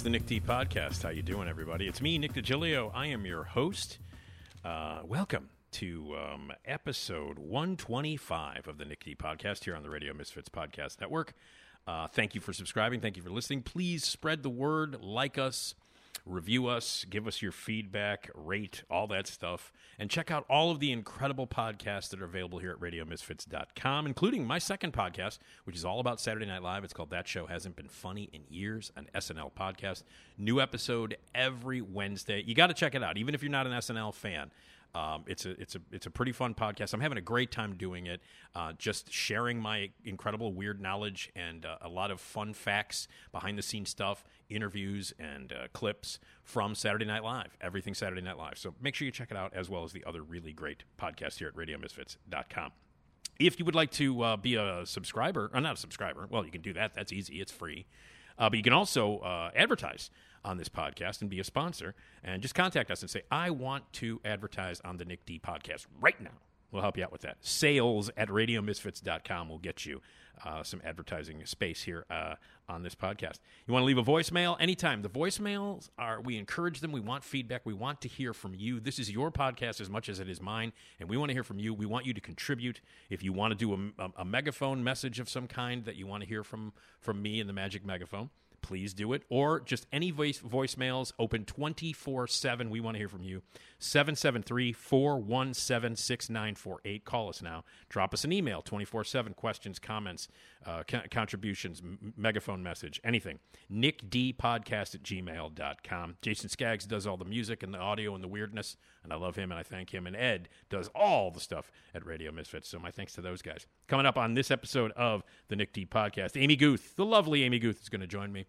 It's the Nick D podcast. How you doing, everybody? It's me, Nick DiGilio. I am your host. Uh, welcome to um, episode 125 of the Nick D podcast here on the Radio Misfits Podcast Network. Uh, thank you for subscribing. Thank you for listening. Please spread the word, like us, review us, give us your feedback, rate, all that stuff. And check out all of the incredible podcasts that are available here at radiomisfits.com, including my second podcast, which is all about Saturday Night Live. It's called That Show Hasn't Been Funny in Years, an SNL podcast. New episode every Wednesday. You got to check it out, even if you're not an SNL fan. Um, it's a it's a it's a pretty fun podcast. I'm having a great time doing it. Uh, just sharing my incredible weird knowledge and uh, a lot of fun facts, behind the scenes stuff, interviews and uh, clips from Saturday Night Live. Everything Saturday Night Live. So make sure you check it out as well as the other really great podcast here at RadioMisfits.com. If you would like to uh, be a subscriber, or not a subscriber, well, you can do that. That's easy. It's free. Uh, but you can also uh, advertise on this podcast and be a sponsor and just contact us and say, I want to advertise on the Nick D podcast right now. We'll help you out with that. Sales at radiomisfits.com will get you uh, some advertising space here uh, on this podcast. You want to leave a voicemail anytime. The voicemails are, we encourage them. We want feedback. We want to hear from you. This is your podcast as much as it is mine, and we want to hear from you. We want you to contribute. If you want to do a, a, a megaphone message of some kind that you want to hear from, from me in the magic megaphone, please do it. Or just any voice voicemails open 24 7. We want to hear from you. 773 417 6948. Call us now. Drop us an email 24 7. Questions, comments, uh, co- contributions, m- megaphone message, anything. NickDpodcast at gmail.com. Jason Skaggs does all the music and the audio and the weirdness, and I love him and I thank him. And Ed does all the stuff at Radio Misfits. So my thanks to those guys. Coming up on this episode of the Nick D Podcast, Amy Guth, the lovely Amy Guth, is going to join me.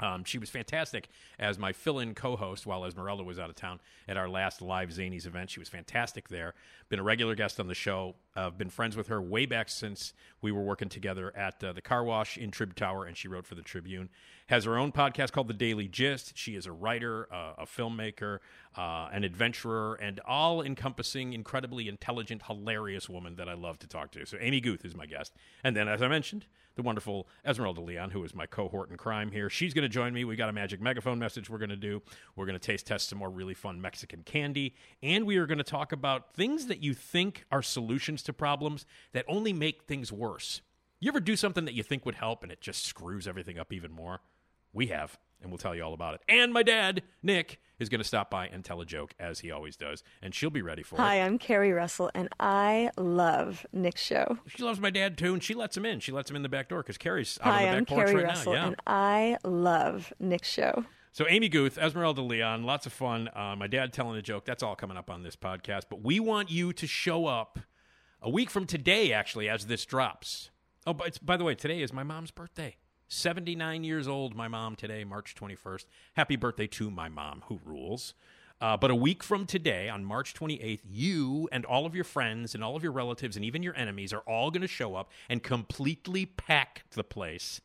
Um, she was fantastic as my fill-in co-host while Esmeralda was out of town at our last live Zanies event. She was fantastic there. Been a regular guest on the show. I've uh, been friends with her way back since we were working together at uh, the car wash in Trib Tower, and she wrote for the Tribune. Has her own podcast called The Daily Gist. She is a writer, uh, a filmmaker, uh, an adventurer, and all-encompassing, incredibly intelligent, hilarious woman that I love to talk to. So Amy Guth is my guest, and then as I mentioned, the wonderful Esmeralda Leon, who is my cohort in crime here. She's going to join me. We got a magic megaphone message we're going to do. We're going to taste test some more really fun Mexican candy, and we are going to talk about things that you think are solutions to problems that only make things worse. You ever do something that you think would help and it just screws everything up even more? We have, and we'll tell you all about it. And my dad, Nick, is going to stop by and tell a joke as he always does, and she'll be ready for it. Hi, I'm Carrie Russell, and I love Nick's show. She loves my dad too, and she lets him in. She lets him in the back door because Carrie's out Hi, on the I'm back porch Carrie right Russell, now. Yeah. and I love Nick's show. So Amy Guth, Esmeralda Leon, lots of fun. Uh, my dad telling a joke. That's all coming up on this podcast. But we want you to show up a week from today, actually, as this drops. Oh, but by the way, today is my mom's birthday. 79 years old, my mom today, March 21st. Happy birthday to my mom, who rules. Uh, but a week from today, on March 28th, you and all of your friends and all of your relatives and even your enemies are all going to show up and completely pack the place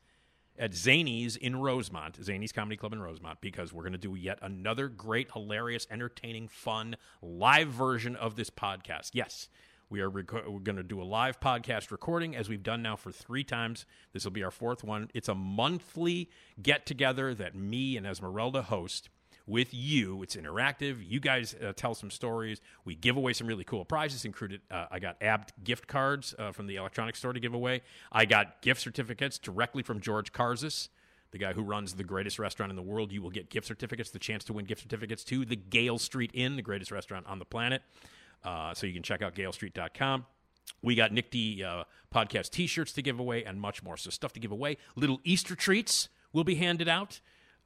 at Zanies in Rosemont, Zanies Comedy Club in Rosemont, because we're going to do yet another great, hilarious, entertaining, fun live version of this podcast. Yes, we are reco- we're going to do a live podcast recording as we've done now for three times. This will be our fourth one. It's a monthly get together that me and Esmeralda host with you. It's interactive. You guys uh, tell some stories. We give away some really cool prizes. Included, uh, I got Abt gift cards uh, from the electronics store to give away. I got gift certificates directly from George Karzas, the guy who runs the greatest restaurant in the world. You will get gift certificates, the chance to win gift certificates to the Gale Street Inn, the greatest restaurant on the planet. Uh, so you can check out galestreet.com. We got Nick D uh, podcast T-shirts to give away and much more. So stuff to give away. Little Easter treats will be handed out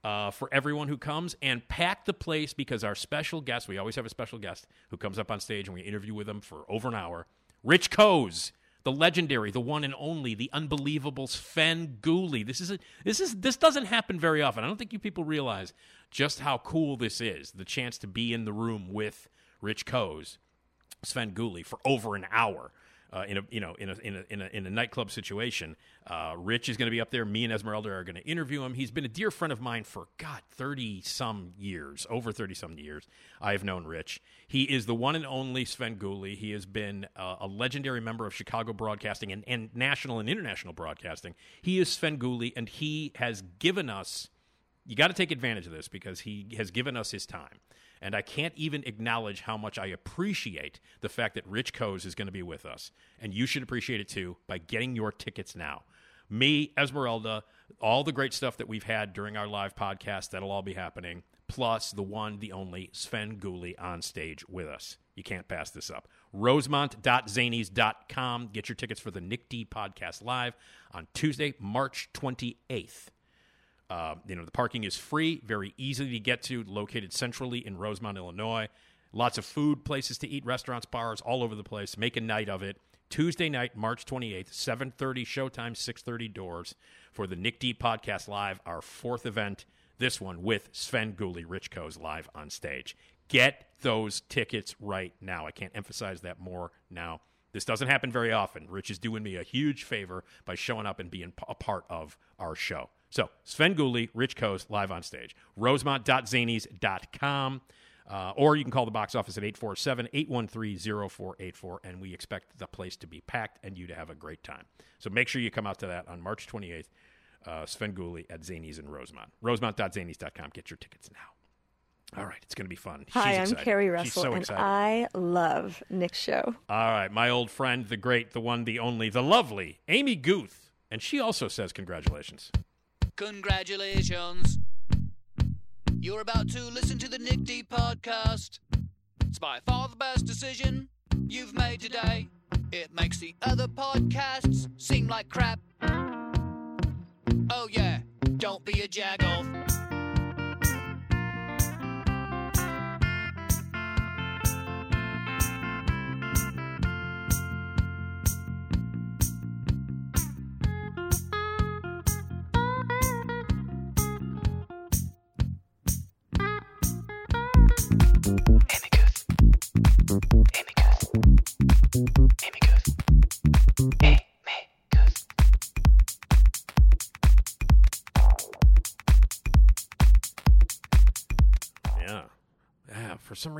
uh, for everyone who comes and pack the place because our special guest. We always have a special guest who comes up on stage and we interview with them for over an hour. Rich Koz, the legendary, the one and only, the unbelievable Svengoolie. This is a, this is this doesn't happen very often. I don't think you people realize just how cool this is. The chance to be in the room with Rich Koz. Svengoolie for over an hour. Uh, in a you know in a in a in a, in a nightclub situation, uh, Rich is going to be up there. Me and Esmeralda are going to interview him. He's been a dear friend of mine for God thirty some years, over thirty some years. I have known Rich. He is the one and only Svengoolie. He has been uh, a legendary member of Chicago broadcasting and, and national and international broadcasting. He is Svengoolie, and he has given us. You got to take advantage of this because he has given us his time. And I can't even acknowledge how much I appreciate the fact that Rich Koz is going to be with us. And you should appreciate it too by getting your tickets now. Me, Esmeralda, all the great stuff that we've had during our live podcast, that'll all be happening. Plus the one, the only Svengoolie on stage with us. You can't pass this up. Rosemont.zanies.com. Get your tickets for the Nick D podcast live on Tuesday, March 28th. Uh, you know, the parking is free, very easy to get to, located centrally in Rosemont, Illinois. Lots of food, places to eat, restaurants, bars, all over the place. Make a night of it. Tuesday night, March 28th, 7.30 showtime, 6.30 doors for the Nick D Podcast Live, our fourth event. This one with Svengoolie, Rich Koz live on stage. Get those tickets right now. I can't emphasize that more now. This doesn't happen very often. Rich is doing me a huge favor by showing up and being a part of our show. So, Svengoolie, Rich Koz, live on stage. Rosemont.zanies.com. Uh, or you can call the box office at 847 813 0484, and we expect the place to be packed and you to have a great time. So make sure you come out to that on March 28th. Uh, Svengoolie at Zanies in Rosemont. Rosemont.zanies.com. Get your tickets now. All right, it's going to be fun. Hi, I'm excited. Carrie Russell, so and excited. I love Nick's show. All right, my old friend, the great, the one, the only, the lovely Amy Guth. And she also says congratulations. Congratulations. You're about to listen to the Nick D podcast. It's by far the best decision you've made today. It makes the other podcasts seem like crap. Oh, yeah, don't be a jagoff.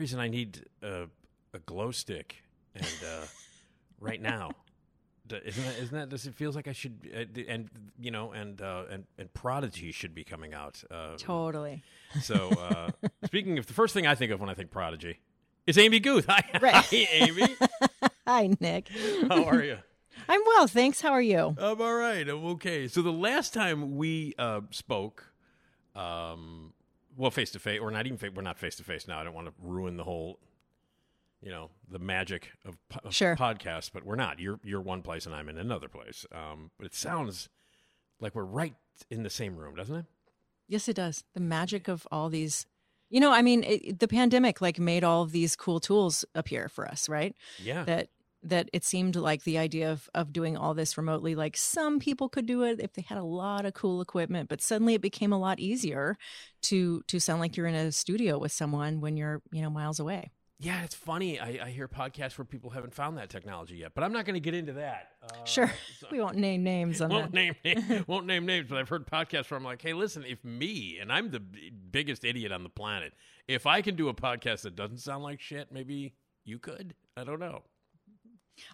Reason, I need a, a glow stick, and uh, right now, isn't that? Isn't that? Does it feels like I should? Uh, and you know, and uh, and and Prodigy should be coming out. Uh, Totally. So, uh, speaking of the first thing I think of when I think Prodigy is Amy Guth. Hi, Right. hi Amy. Hi, Nick. How are you? I'm well, thanks. How are you? I'm all right. I'm okay. So the last time we uh, spoke, um, well, face to face, or not even face, we're not face to face now. I don't want to ruin the whole, you know, the magic of, po- Sure. podcasts. But we're not. You're you're one place and I'm in another place. Um, but it sounds like we're right in the same room, doesn't it? Yes, it does. The magic of all these. You know, I mean, it, the pandemic like made all of these cool tools appear for us, right? Yeah. That that it seemed like the idea of of doing all this remotely like some people could do it if they had a lot of cool equipment but suddenly it became a lot easier to to sound like you're in a studio with someone when you're you know miles away yeah, it's funny. I, I hear podcasts where people haven't found that technology yet, but I'm not going to get into that. Uh, sure we won't name names on won't that name, name won't name names, but I've heard podcasts where I'm like, hey, listen, if me and I'm the b- biggest idiot on the planet, if I can do a podcast that doesn't sound like shit, maybe you could. I don't know.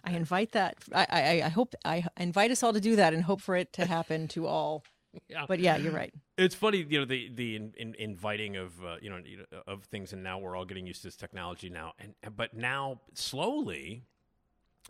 I invite that. I, I, I hope I invite us all to do that and hope for it to happen to all. Yeah. But yeah, you're right. It's funny, you know, the the in, in, inviting of uh, you know of things, and now we're all getting used to this technology now, and but now slowly,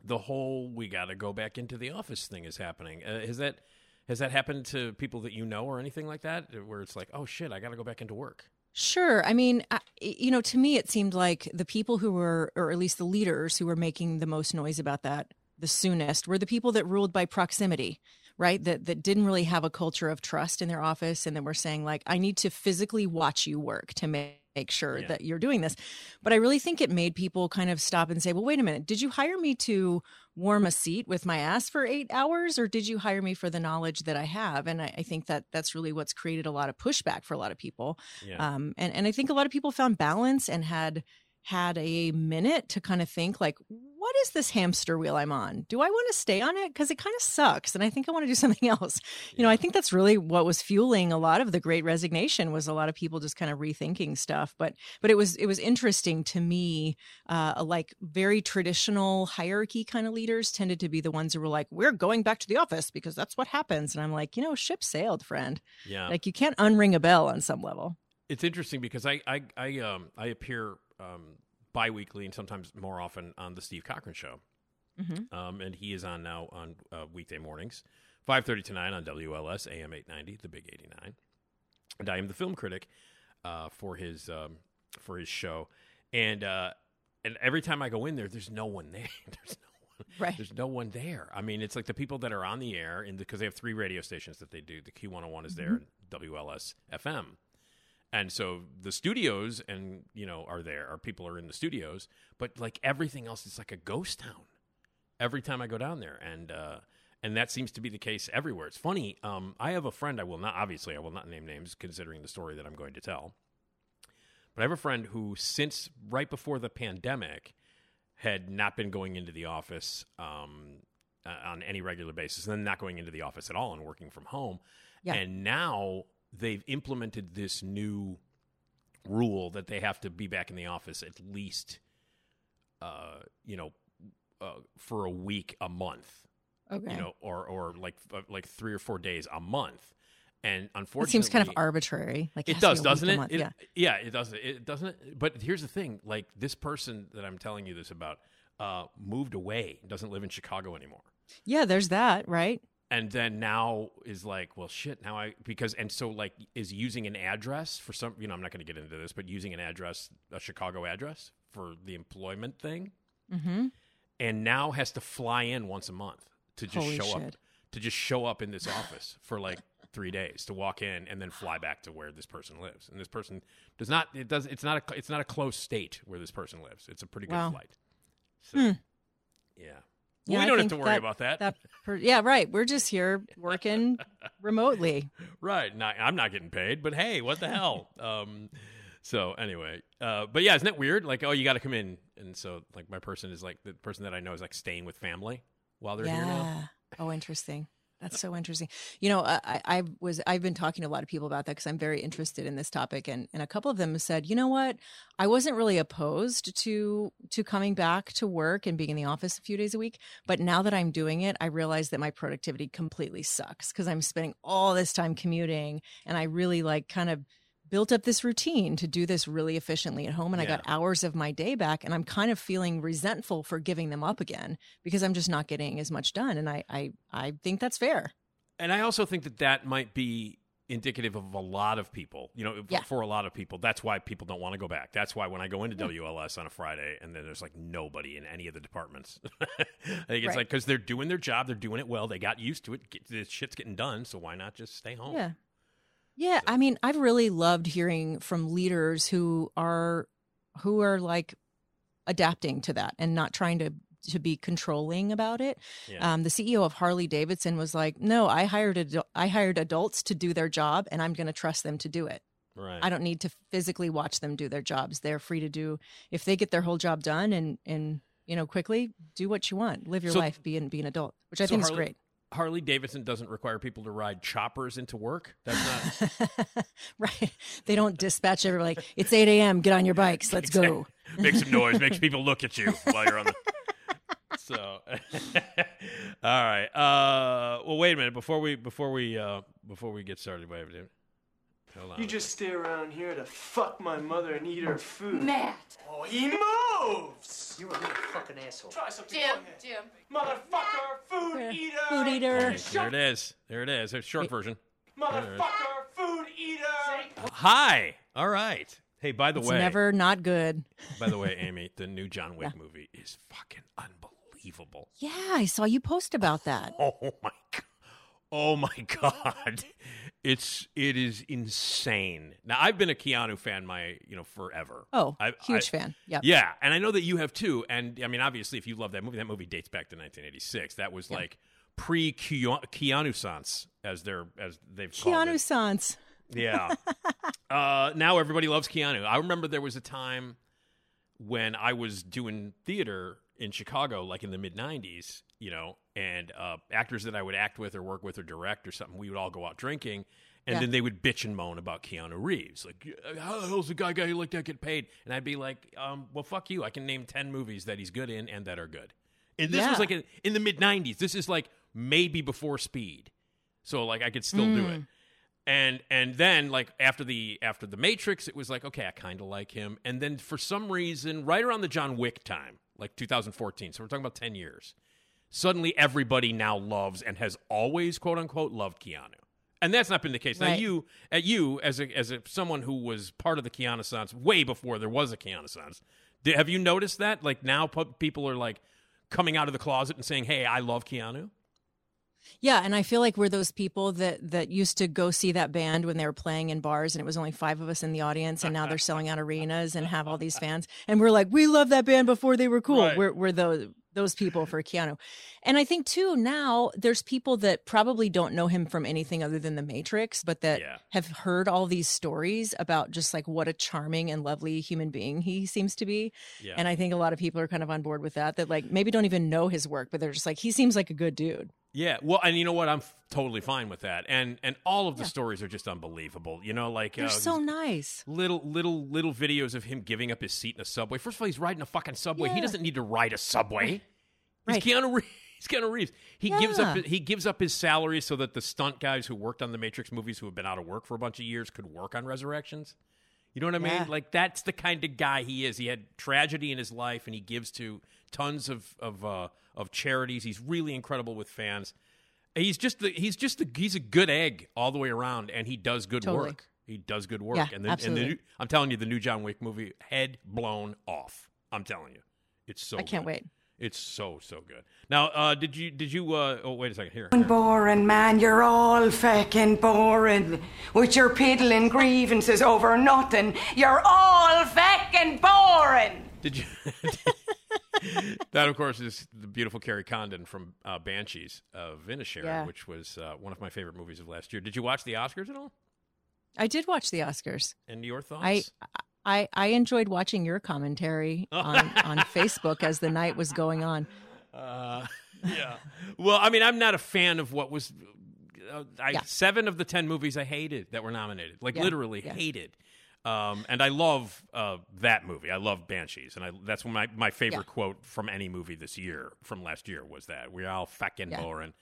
the whole we got to go back into the office thing is happening. Uh, has that has that happened to people that you know or anything like that, where it's like, oh shit, I got to go back into work? Sure. I mean, you know, to me, it seemed like the people who were, or at least the leaders who were making the most noise about that the soonest were the people that ruled by proximity right that that didn't really have a culture of trust in their office and then were saying like i need to physically watch you work to make make sure Yeah. that you're doing this but i really think it made people kind of stop and say well wait a minute did you hire me to warm a seat with my ass for eight hours or did you hire me for the knowledge that i have and i, I think that that's really what's created a lot of pushback for a lot of people Yeah. um, and and I think a lot of people found balance and had had a minute to kind of think like, what is this hamster wheel I'm on? Do I want to stay on it? Because it kind of sucks, and I think I want to do something else. You know, I think that's really what was fueling a lot of the Great Resignation was a lot of people just kind of rethinking stuff. But but it was it was interesting to me, uh, like very traditional hierarchy kind of leaders tended to be the ones who were like, we're going back to the office because that's what happens. And I'm like, you know, ship sailed, friend. yeah. Like you can't unring a bell on some level. it's interesting because I I I um I appear um biweekly and sometimes more often on the Steve Cochran show. Mhm. Um, and he is on now on uh, weekday mornings, five thirty to nine on WLS AM eight ninety, the Big eighty nine. And I am the film critic uh, for his um, for his show, and uh, and every time I go in there, there's no one there. there's no one. Right. There's no one there. I mean, it's like the people that are on the air, and because they have three radio stations that they do. The Q101 is there, and WLS FM. And so the studios and you know are there, or people are in the studios, but like everything else is like a ghost town. Every time I go down there, and uh, and that seems to be the case everywhere. It's funny. Um, I have a friend. I will not obviously I will not name names, considering the story that I'm going to tell. But I have a friend who, since right before the pandemic, had not been going into the office um, uh, on any regular basis, and then not going into the office at all and working from home. Yeah. And now they've implemented this new rule that they have to be back in the office at least, uh, you know, uh, for a week, a month, Okay. you know, or or like uh, like three or four days a month. And unfortunately, It seems kind of arbitrary. Like it be does, doesn't it? It- yeah. yeah, it does. It doesn't. It? But here's the thing: like this person that I'm telling you this about uh, moved away, doesn't live in Chicago anymore, Yeah, there's that, right? And then now is like, well, shit. Now I because and so like is using an address for some. You know, I'm not going to get into this, but using an address, a Chicago address for the employment thing, Mm-hmm. and now has to fly in once a month to just Holy show up to just show up in this office for like three days to walk in and then fly back to where this person lives. And this person does not. It does. It's not a. It's not a close state where this person lives. It's a pretty good Wow. flight. So, Hmm. yeah. Yeah, we I don't have to worry about that. That per- yeah, right. We're just here working remotely. right. Not, I'm not getting paid, but hey, what the hell? Um. So anyway, uh, but yeah, isn't that weird? Like, oh, you got to come in, and so like my person is like the person that I know is like staying with family while they're here now. Yeah. Oh, interesting. That's so interesting. You know, I, I was I've been talking to a lot of people about that because I'm very interested in this topic, and and a couple of them said, you know what, I wasn't really opposed to to coming back to work and being in the office a few days a week, but now that I'm doing it, I realize that my productivity completely sucks because I'm spending all this time commuting, and I really like kind of built up this routine to do this really efficiently at home and I got hours of my day back and I'm kind of feeling resentful for giving them up again because I'm just not getting as much done and I I I think that's fair. And I also think that that might be indicative of a lot of people. You know, Yeah. for a lot of people, that's why people don't want to go back. That's why when I go into WLS on a Friday and then there's like nobody in any of the departments, I think it's Right. like because they're doing their job, they're doing it well, they got used to it. Get, the shit's getting done, so why not just stay home? Yeah. Yeah, I mean, I've really loved hearing from leaders who are who are like adapting to that and not trying to to be controlling about it. Yeah. Um, the CEO of Harley Davidson was like, "No, I hired adu- I hired adults to do their job, and I'm going to trust them to do it. right. I don't need to physically watch them do their jobs. They're free to do if they get their whole job done and and you know quickly do what you want, live your So- life, be an be an adult, which I So think is great. Harley Davidson doesn't require people to ride choppers into work. That's not. right. They don't dispatch everybody like, it's 8 a.m. Get on your bikes. Let's go. make some noise, makes people look at you while you're on the. So, all right. Uh, well, wait a minute before we before we uh, before we get started. Wait a minute. Hold on. You just stay around here to fuck my mother and eat her food. Matt. Oh, he moves! You're a little fucking asshole. Try something. Jim, Go. Jim. Motherfucker, food eater! Food eater. there it is. There it is. It's a short version. Motherfucker, food eater! Hi. All right. Hey, by the It's way, never not good. by the way, Amy, the new John Wick movie is fucking unbelievable. unbelievable. Yeah, I saw you post about that. Oh my god. Oh my god. It's it is insane. Now I've been a Keanu fan my, you know, forever. Oh, I- huge I- fan. Yeah, Yeah, and I know that you have too. And I mean, obviously, if you love that movie, that movie dates back to 1986. That was like pre Keanu Sans, as they're as they've called Keanu. Sans. Yeah. uh, now everybody loves Keanu. I remember there was a time when I was doing theater in Chicago, like in the mid 90s, you know, and uh, actors that I would act with or work with or direct or something, we would all go out drinking. And Yeah. then they would bitch and moan about Keanu Reeves. Like, how the hell's the guy guy like that get paid? And I'd be like, um, well, fuck you. I can name 10 movies that he's good in and that are good. And this was like in, in the mid 90s. This is like maybe before Speed. So, like, I could still do it and and then like after the after the matrix it was like okay i kind of like him and then for some reason right around the john wick time like 2014 so we're talking about 10 years suddenly everybody now loves and has always quote unquote loved keanu. And that's not been the case. Now you at you as a as a someone who was part of the keanu sans way before there was a keanu sans have you noticed that? Like now people are like coming out of the closet and saying hey i love keanu Yeah, and I feel like we're those people that that used to go see that band when they were playing in bars, and it was only five of us in the audience, and now they're selling out arenas and have all these fans, and we're like, we love that band before they were cool. Right. We're we're those those people for Keanu, and I think too now there's people that probably don't know him from anything other than The Matrix, but that Yeah. have heard all these stories about just like what a charming and lovely human being he seems to be, yeah and I think a lot of people are kind of on board with that. That like maybe don't even know his work, but they're just like he seems like a good dude. Yeah, well, and you know what? I'm f- totally fine with that. And and all of the stories are just unbelievable. You know, like They're uh, so nice. little little little videos of him giving up his seat in a subway. First of all, he's riding a fucking subway. He doesn't need to ride a subway. Right. He's Keanu Reeves. He's Keanu Reeves. He gives up. He gives up his salary so that the stunt guys who worked on the Matrix movies, who have been out of work for a bunch of years, could work on Resurrections. You know what I mean? Yeah. Like that's the kind of guy he is. He had tragedy in his life, and he gives to tons of of uh, of charities. He's really incredible with fans. He's just the he's just the he's a good egg all the way around, and he does good Totally. work. He does good work, Yeah, and the, and the I'm telling you, the new John Wick movie, head blown off. I'm telling you, it's so. I can't good. wait. It's so so good. Now, uh, did you did you? Uh, oh, wait a second. Here, Boring, man, you're all fucking boring. With your piddling grievances over nothing, you're all fucking boring. did you? that, of course, is the beautiful Kerry Condon from uh, Banshees of Inisherin, Yeah. which was uh, one of my favorite movies of last year. Did you watch the Oscars at all? I did watch the Oscars. And your thoughts? I I I enjoyed watching your commentary on on Facebook as the night was going on. Uh, yeah. Well, I mean, I'm not a fan of what was. Uh, I, Yeah. Seven of the ten movies I hated that were nominated, like Yeah, literally yeah. hated. Um, and I love uh, that movie. I love Banshees, and I, that's one my my favorite Yeah. quote from any movie this year, from last year, was that we're all fucking Yeah. boring.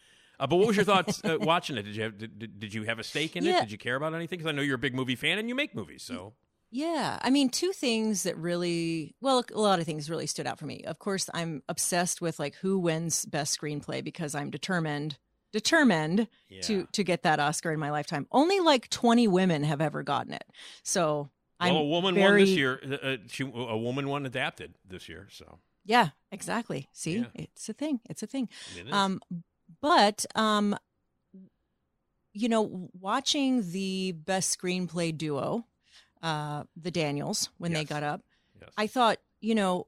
Uh, but what was your thoughts uh, watching it? Did you have did, did- you have a stake in it? Did you care about anything? Because I know you're a big movie fan and you make movies. So Yeah, I mean, two things that really, well, a lot of things really stood out for me. Of course, I'm obsessed with like who wins best screenplay because I'm determined, determined Yeah. to to get that Oscar in my lifetime. Only like 20 women have ever gotten it, so I'm well, a woman very, won this year. Uh, uh, she, a woman won adapted this year. So Yeah, exactly. See, Yeah. it's a thing. It's a thing. it. Um, but um, you know, watching the best screenplay duo, uh, the Daniels, when they got up, Yes. I thought, you know,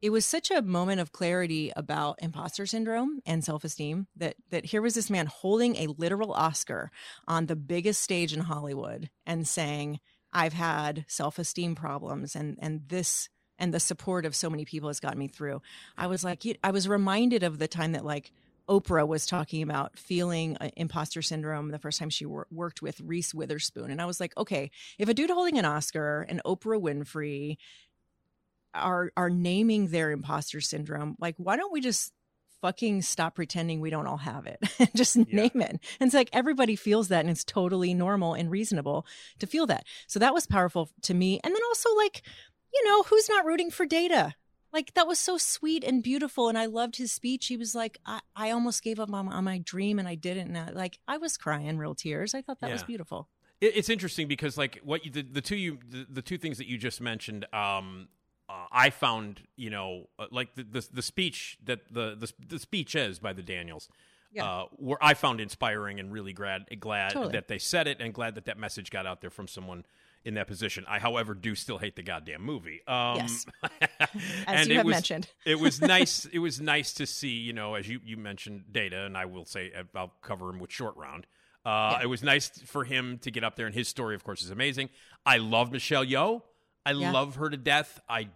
it was such a moment of clarity about imposter syndrome and self-esteem that that here was this man holding a literal Oscar on the biggest stage in Hollywood and saying, "I've had self-esteem problems, and and this." And the support of so many people has gotten me through. I was like, I was reminded of the time that like Oprah was talking about feeling uh, imposter syndrome the first time she wor- worked with Reese Witherspoon. And I was like, okay, if a dude holding an Oscar and Oprah Winfrey are are naming their imposter syndrome, like why don't we just fucking stop pretending we don't all have it and just name it? And it's like everybody feels that and it's totally normal and reasonable to feel that. So that was powerful to me. And then also like, you know, who's not rooting for data? Like that was so sweet and beautiful, and I loved his speech. He was like, "I, I almost gave up on, on my dream, and I didn't." And I, like I was crying real tears. I thought that was beautiful. It, it's interesting because like what you, the, the two you the, the two things that you just mentioned, um, uh, I found, you know, uh, like the, the the speech that the the, the speech is by the Daniels. Yeah. Uh, where I found inspiring and really glad glad Totally. that they said it and glad that that message got out there from someone in that position. I, however, do still hate the goddamn movie. Um, Yes. As you it have was, mentioned. it was nice. It was nice to see, you know, as you you mentioned, Data, and I will say uh, I'll cover him with short round. Uh, It was nice for him to get up there, and his story, of course, is amazing. I love Michelle Yeoh. I Yeah. love her to death. I,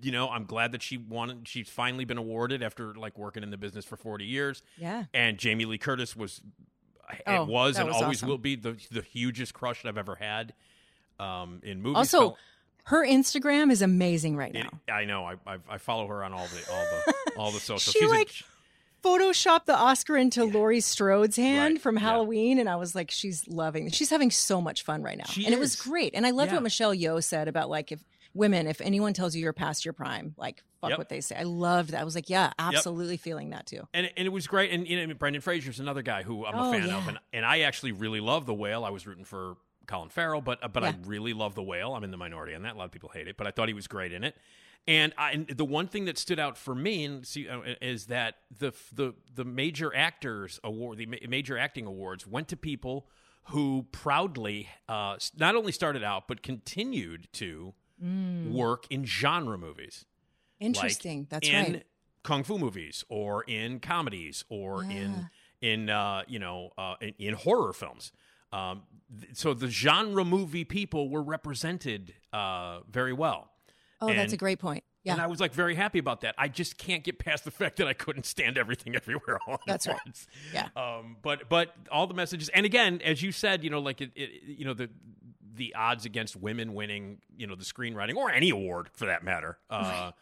you know, I'm glad that she won. She's finally been awarded after like working in the business for 40 years. Yeah. And Jamie Lee Curtis was, Oh, it was, and was always awesome. will be the the hugest crush I've ever had um, in movies. Also, Felt- her Instagram is amazing right it- now. I know. I, I I follow her on all the all the all the social. She She's a- like photoshopped the Oscar into Laurie Strode's hand Right, from yeah. Halloween, and I was like, she's loving. She's having so much fun right now, She and it was great. And I loved Yeah. what Michelle Yeoh said about like if women, if anyone tells you you're past your prime, like fuck Yep. what they say. I loved that. I was like, yeah, absolutely feeling that too. and and it was great. And you know, Brendan Fraser's another guy who I'm Oh, a fan of, and and I actually really love the whale. I was rooting for Colin Farrell, but but I really love the whale. I'm in the minority on that. A lot of people hate it, but I thought he was great in it. And, I, and the one thing that stood out for me and see, uh, is that the the the major actors award, the ma- major acting awards, went to people who proudly uh, not only started out but continued to work in genre movies Mm. Interesting. like That's in right. kung fu movies or in comedies or in in uh, you know uh, in, in horror films. Um, th- so the genre movie people were represented uh, very well. Oh, that's a great point. Yeah. And I was like very happy about that. I just can't get past the fact that I couldn't stand everything everywhere all at That's right. once. Yeah. Um, but but all the messages, and again, as you said, you know, like it, it you know the the odds against women winning, you know, the screenwriting or any award for that matter. Uh,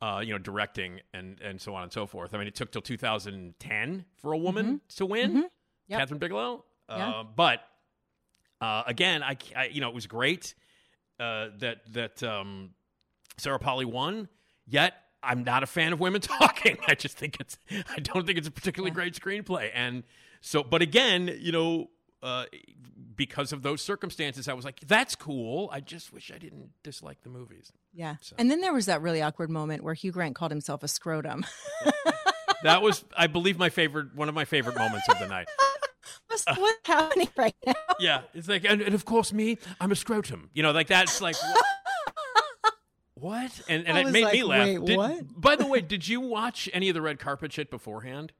uh, you know, directing and and so on and so forth. I mean, it took till 2010 for a woman to win, Yep. Kathryn Bigelow. Yeah. Uh, but uh, again, I, I you know it was great uh, that that um, Sarah Polley won. Yet I'm not a fan of women talking. I just think it's I don't think it's a particularly great screenplay. And so, but again, you know, uh, because of those circumstances, I was like, that's cool. I just wish I didn't dislike the movies. Yeah. And then there was that really awkward moment where Hugh Grant called himself a scrotum. That was, I believe, my favorite one of my favorite moments of the night. What's, what's happening right now? Yeah, it's like, and, and of course, me, I'm a scrotum. You know, like that's like. What? what? And and it made like, me laugh. wait, Did- what? By the way, did you watch any of the red carpet shit beforehand?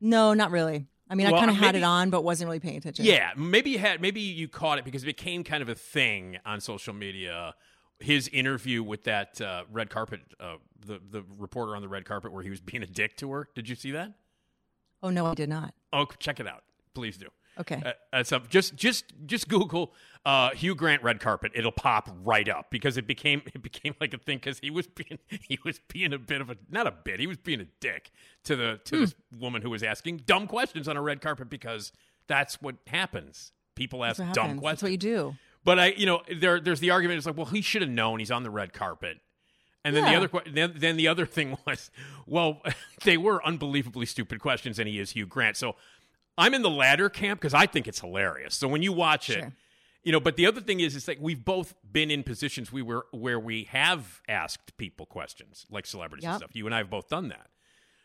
No, not really. I mean, Well, I kind of had it on, but wasn't really paying attention. Yeah, maybe you had maybe you caught it because it became kind of a thing on social media. His interview with that uh, red carpet, uh, the the reporter on the red carpet, where he was being a dick to her. Did you see that? Oh no, I did not. Oh, check it out, please do. Okay. Uh, uh, so just just just Google uh, Hugh Grant red carpet. It'll pop right up because it became it became like a thing because he was being he was being a bit of a not a bit he was being a dick to the to this woman who was asking dumb questions on a red carpet because that's what happens. People ask dumb happens. questions. That's what you do. But I, you know, there there's the argument. It's like, well, he should have known. He's on the red carpet. And then the other then, then the other thing was, well, they were unbelievably stupid questions, and he is Hugh Grant. So I'm in the latter camp because I think it's hilarious. So when you watch it, Sure. you know. But the other thing is, it's like we've both been in positions we were where we have asked people questions, like celebrities and stuff. You and I have both done that.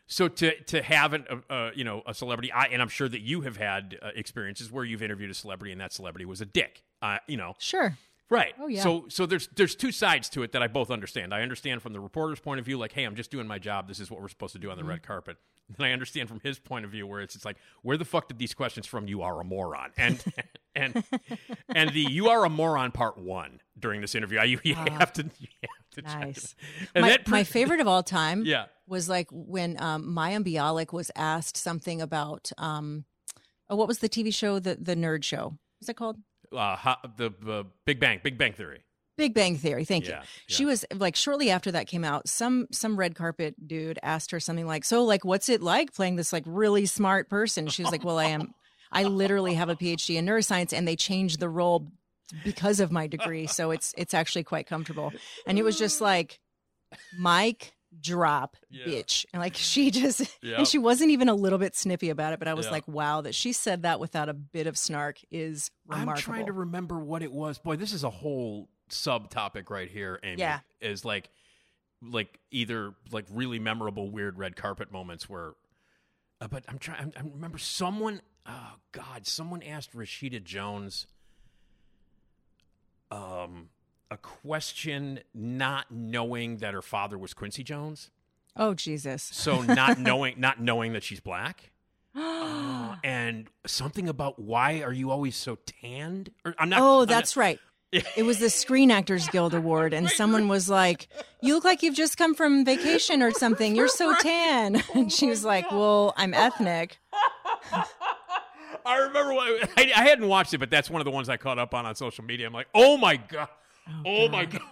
So to to have an, uh, uh, you know a celebrity, I, and I'm sure that you have had uh, experiences where you've interviewed a celebrity and that celebrity was a dick. Uh, you know, Sure. Right. Oh, yeah. So so there's there's two sides to it that I both understand. I understand from the reporter's point of view, like, hey, I'm just doing my job. This is what we're supposed to do on the Mm-hmm. red carpet. And I understand from his point of view, where it's just like, where the fuck did these questions from? You are a moron. And and and the you are a moron part one during this interview. I, you, you have to. You have to Ah. Nice. And my, that pre- my favorite of all time Yeah. was like when um, Mayim Bialik was asked something about um, oh, what was the TV show, the the nerd show? What's it called? Uh, the uh, Big Bang, Big Bang Theory. Big Bang Theory. Thank Yeah, you. She was like shortly after that came out, some some red carpet dude asked her something like, "So like what's it like playing this like really smart person?" She was like, "Well, I am I literally have a PhD in neuroscience and they changed the role because of my degree, so it's it's actually quite comfortable." And it was just like Mike drop Yeah. bitch and like she just Yep. and she wasn't even a little bit snippy about it but i was Yeah. like wow that she said that without a bit of snark is remarkable I'm trying to remember what it was. Boy, this is a whole subtopic right here, Amy. Yeah. Is like like either like really memorable weird red carpet moments where uh, but I'm trying I remember someone oh god, someone asked Rashida Jones um a question not knowing that her father was Quincy Jones. Oh Jesus. So not knowing not knowing that she's black. Uh, and something about why are you always so tanned? Or, I'm not. oh, I'm that's not- right. It was the Screen Actors Guild Award, and someone was like, "You look like you've just come from vacation or something. You're so tan." And she was like, "Well, I'm ethnic." I remember I, I hadn't watched it, but that's one of the ones I caught up on on social media. I'm like, oh my god, oh, my god.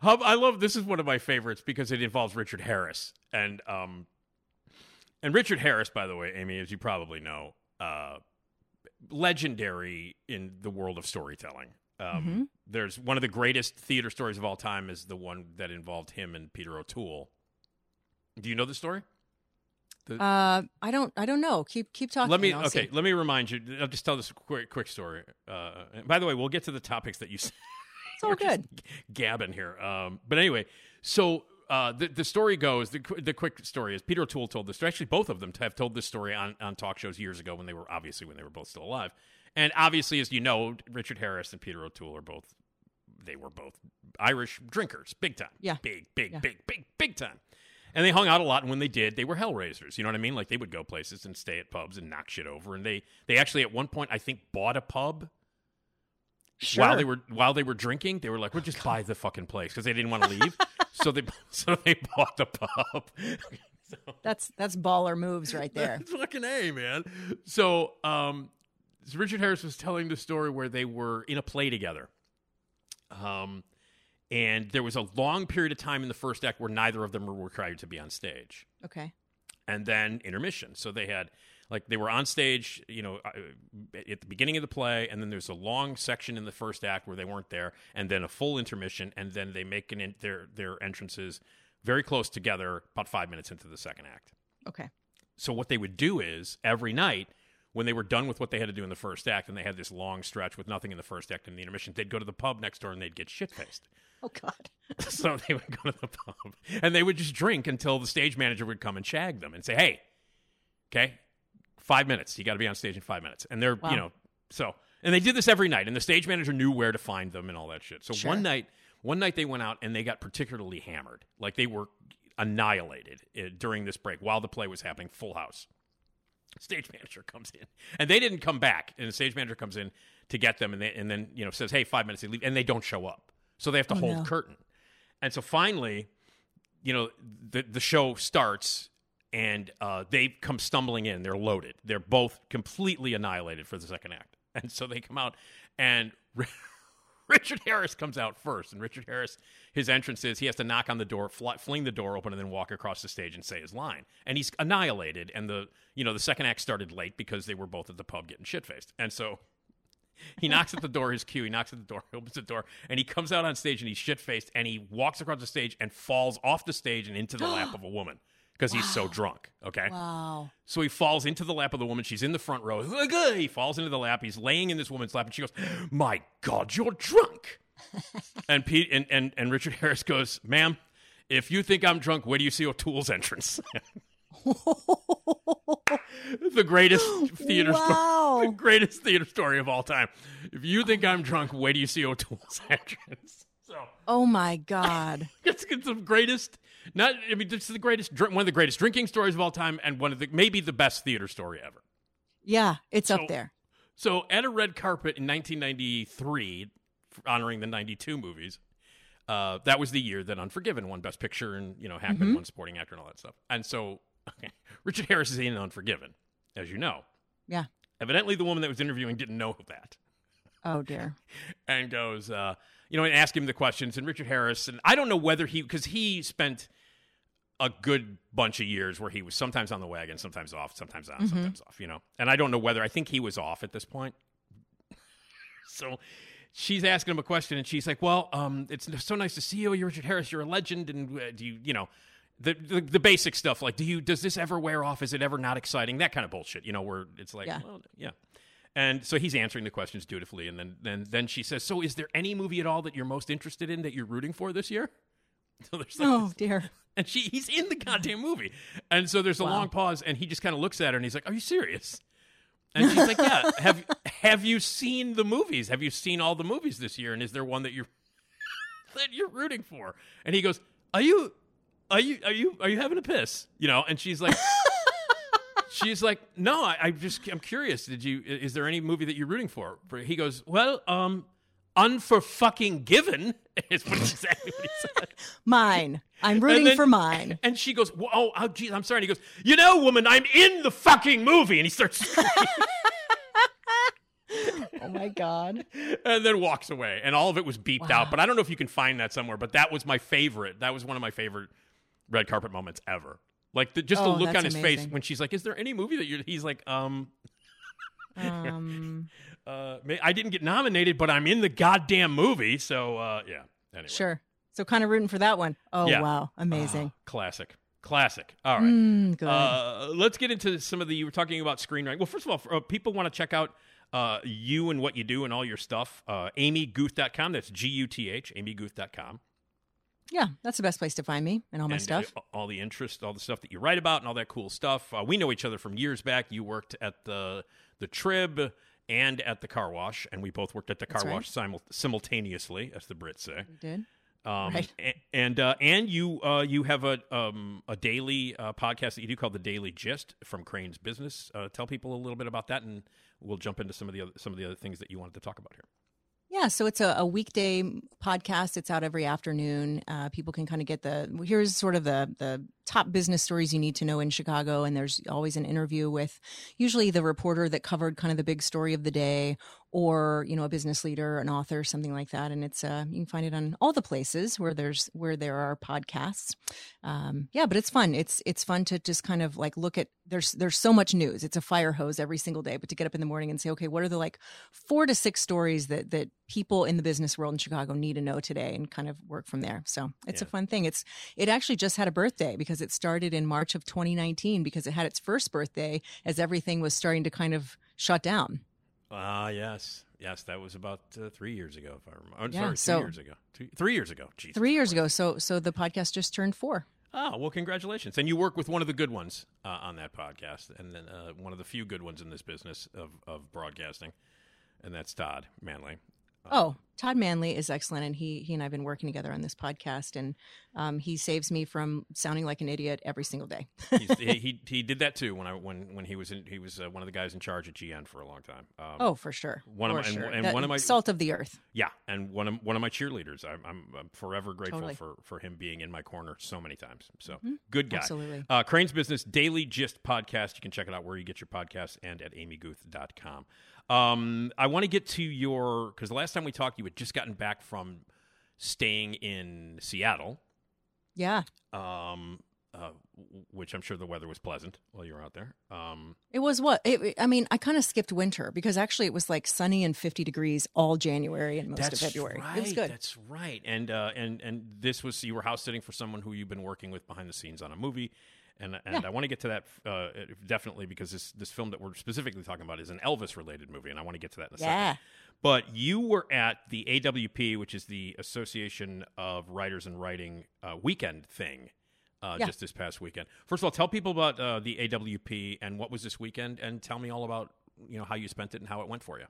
How- I love this is one of my favorites because it involves Richard Harris and um and Richard Harris, by the way, Amy, as you probably know, uh, legendary in the world of storytelling. Um, There's one of the greatest theater stories of all time is the one that involved him and Peter O'Toole. Do you know the story? Uh, I don't. I don't know. Keep keep talking. Let me okay. see. Let me remind you. I'll just tell this quick quick story. Uh, by the way, we'll get to the topics that you. It's all good. gabbing here. Um, but anyway, so uh, the the story goes. The the quick story is Peter O'Toole told this. story. Actually, both of them have told this story on on talk shows years ago when they were obviously when they were both still alive. And obviously, as you know, Richard Harris and Peter O'Toole are both. They were both Irish drinkers, big time. Yeah. big, big, Yeah. big, big, big time. And they hung out a lot, and when they did, they were hellraisers. You know what I mean? Like they would go places and stay at pubs and knock shit over. And they they actually at one point I think bought a pub Sure. while they were while they were drinking. They were like, "We'll just buy the fucking place" because they didn't want to leave. so they so they bought the pub. so, That's that's baller moves right there. fucking a man. So um, so Richard Harris was telling the story where they were in a play together. Um, and there was a long period of time in the first act where neither of them were required to be on stage Okay. and then intermission. So they had like they were on stage, you know, uh, at the beginning of the play, and then there's a long section in the first act where they weren't there, and then a full intermission, and then they make an in, their their entrances very close together, about five minutes into the second act. Okay. So what they would do is every night. When they were done with what they had to do in the first act, and they had this long stretch with nothing in the first act and the intermission, they'd go to the pub next door and they'd get shit faced. Oh God. so they would go to the pub and they would just drink until the stage manager would come and shag them and say, "Hey, okay, five minutes. You got to be on stage in five minutes." And they're, Wow. you know, so and they did this every night, and the stage manager knew where to find them and all that shit. So Sure. one night, one night they went out and they got particularly hammered, like they were annihilated uh, during this break while the play was happening, full house. Stage manager comes in, and they didn't come back. And the stage manager comes in to get them, and they, and then you know says, "Hey, five minutes." They leave, and they don't show up, so they have to Oh, hold no. curtain. And so finally, you know, the the show starts, and uh, they come stumbling in. They're loaded. They're both completely annihilated for the second act, and so they come out, and Richard Harris comes out first. And Richard Harris, his entrance is he has to knock on the door, fly, fling the door open, and then walk across the stage and say his line. And he's annihilated. And the you know the second act started late because they were both at the pub getting shit faced, and so. He knocks at the door, his cue. He knocks at the door, opens the door, and he comes out on stage and he's shit faced and he walks across the stage and falls off the stage and into the lap of a woman because he's so drunk. Okay. Wow. So he falls into the lap of the woman. She's in the front row. He's like, "Ugh." He falls into the lap. He's laying in this woman's lap, and she goes, "My God, you're drunk." and Pete and, and and Richard Harris goes, "Ma'am, if you think I'm drunk, where do you see O'Toole's entrance?" the greatest theater Wow. story, the greatest theater story of all time. If you think I'm drunk, where do you see O'Toole's entrance? So Oh my God. it's, it's the greatest. Not, I mean, this is the greatest, one of the greatest drinking stories of all time, and one of the maybe the best theater story ever. Yeah, it's So- up there. So, at a red carpet in 1993, honoring the 92 movies, uh, that was the year that Unforgiven won Best Picture, and you know Hackman won Supporting Actor and all that stuff. And so, okay, Richard Harris is in Unforgiven, as you know. Yeah. Evidently, the woman that was interviewing didn't know that Oh dear. and goes, uh, you know, and ask him the questions. And Richard Harris, and I don't know whether he, because he spent a good bunch of years where he was sometimes on the wagon, sometimes off, sometimes on, sometimes off, you know. And I don't know whether, I think he was off at this point. so she's asking him a question, and she's like, well, um, it's so nice to see you. You're Richard Harris. You're a legend. And uh, do you, you know, the, the the basic stuff like do you does this ever wear off is it ever not exciting that kind of bullshit you know where it's like Yeah. well, yeah And so he's answering the questions dutifully, and then then then she says, "So, is there any movie at all that you're most interested in that you're rooting for this year?" So there's like Oh this- dear. and she he's in the goddamn movie, and so there's a Wow. long pause, and he just kind of looks at her, and he's like, "Are you serious?" And she's like, "Yeah." Have Have you seen the movies? Have you seen all the movies this year? And is there one that you're that you're rooting for? And he goes, "Are you are you are you are you having a piss?" You know? And she's like. She's like, no, I, I just, I'm curious. Did you, is there any movie that you're rooting for? He goes, well, um, unfor fucking given is what exactly what he said. Mine. I'm rooting then- for mine. And she goes, "Whoa, oh, oh, geez, I'm sorry. And he goes, you know, woman, I'm in the fucking movie. And he starts Oh my god. and then walks away. And all of it was beeped out. But I don't know if you can find that somewhere. But that was my favorite. That was one of my favorite red carpet moments ever. Like the, just the Oh, look on his face when she's like, "Is there any movie that you're?" He's like, "Um, Um, uh, I didn't get nominated, but I'm in the goddamn movie." So uh, yeah. Anyway, sure. So kind of rooting for that one. Oh Yeah. wow, amazing. Ah, classic, classic. All right. Mm. Uh, let's get into some of the. You were talking about screenwriting. Well, first of all, for, uh, people want to check out uh, you and what you do and all your stuff. Uh, AmyGuth.com. That's G U T H. AmyGuth.com. yeah, that's the best place to find me and all my and, stuff. uh, all the interest, all the stuff that you write about, and all that cool stuff. Uh, we know each other from years back. You worked at the the Trib and at the car wash, and we both worked at the car That's right. wash simul- simultaneously, as the Brits say. Did. Um, Right. a- And uh, and you uh, you have a um, a daily uh, podcast that you do called the Daily Gist from Crain's Business. Uh, tell people a little bit about that, and we'll jump into some of the other, some of the other things that you wanted to talk about here. Yeah, so it's a, a weekday podcast. It's out every afternoon. Uh, people can kind of get the here's sort of the the top business stories you need to know in Chicago, and there's always an interview with usually the reporter that covered kind of the big story of the day, or you know a business leader, an author, something like that. And it's uh, you can find it on all the places where there's where there are podcasts. Um, yeah, but it's fun. It's it's fun to just kind of like look at there's there's so much news. It's a fire hose every single day. But to get up in the morning and say, okay, what are the like four to six stories that that people in the business world in Chicago need to know today, and kind of work from there. So it's a fun thing. It's it actually just had a birthday because it started in March of 2019 because it had its first birthday as everything was starting to kind of shut down. Ah, yes, yes, that was about uh, three years ago. If I remember, oh, Yeah, sorry, so- two years ago, two, three years ago. Jesus Three years Christ. ago, so so the podcast just turned four. Ah, well, congratulations. And you work with one of the good ones uh, on that podcast, and then uh, one of the few good ones in this business of, of broadcasting, and that's Todd Manley. Oh, Todd Manley is excellent, and he he and I've been working together on this podcast, and um, he saves me from sounding like an idiot every single day. He, he he did that too when I when when he was in he was uh, one of the guys in charge at GN for a long time. Um, oh, for sure. one of For my- and- sure. and That- one of my- salt of the earth. yeah, and one of one of my cheerleaders. I'm I'm, I'm forever grateful Totally. for for him being in my corner so many times. So good guy. Mm-hmm. Absolutely. Uh, Crain's Business Daily Gist podcast. You can check it out where you get your podcasts and at amyguth.com. Um, I want to get to your because the last time we talked, you had just gotten back from staying in Seattle, Yeah, um, uh, which I'm sure the weather was pleasant while you were out there. Um, it was what it, I mean. I kind of skipped winter because actually it was like sunny and 50 degrees all January and most of February. Right, It was good. That's right. And uh, and and this was you were house sitting for someone who you've been working with behind the scenes on a movie. And, and Yeah. I want to get to that uh, definitely because this this film that we're specifically talking about is an Elvis related movie, and I want to get to that in a Yeah. second. But you were at the AWP, which is the Association of Writers and Writing uh, weekend thing, uh, Yeah. just this past weekend. First of all, tell people about uh, the AWP and what was this weekend, and tell me all about you know how you spent it and how it went for you.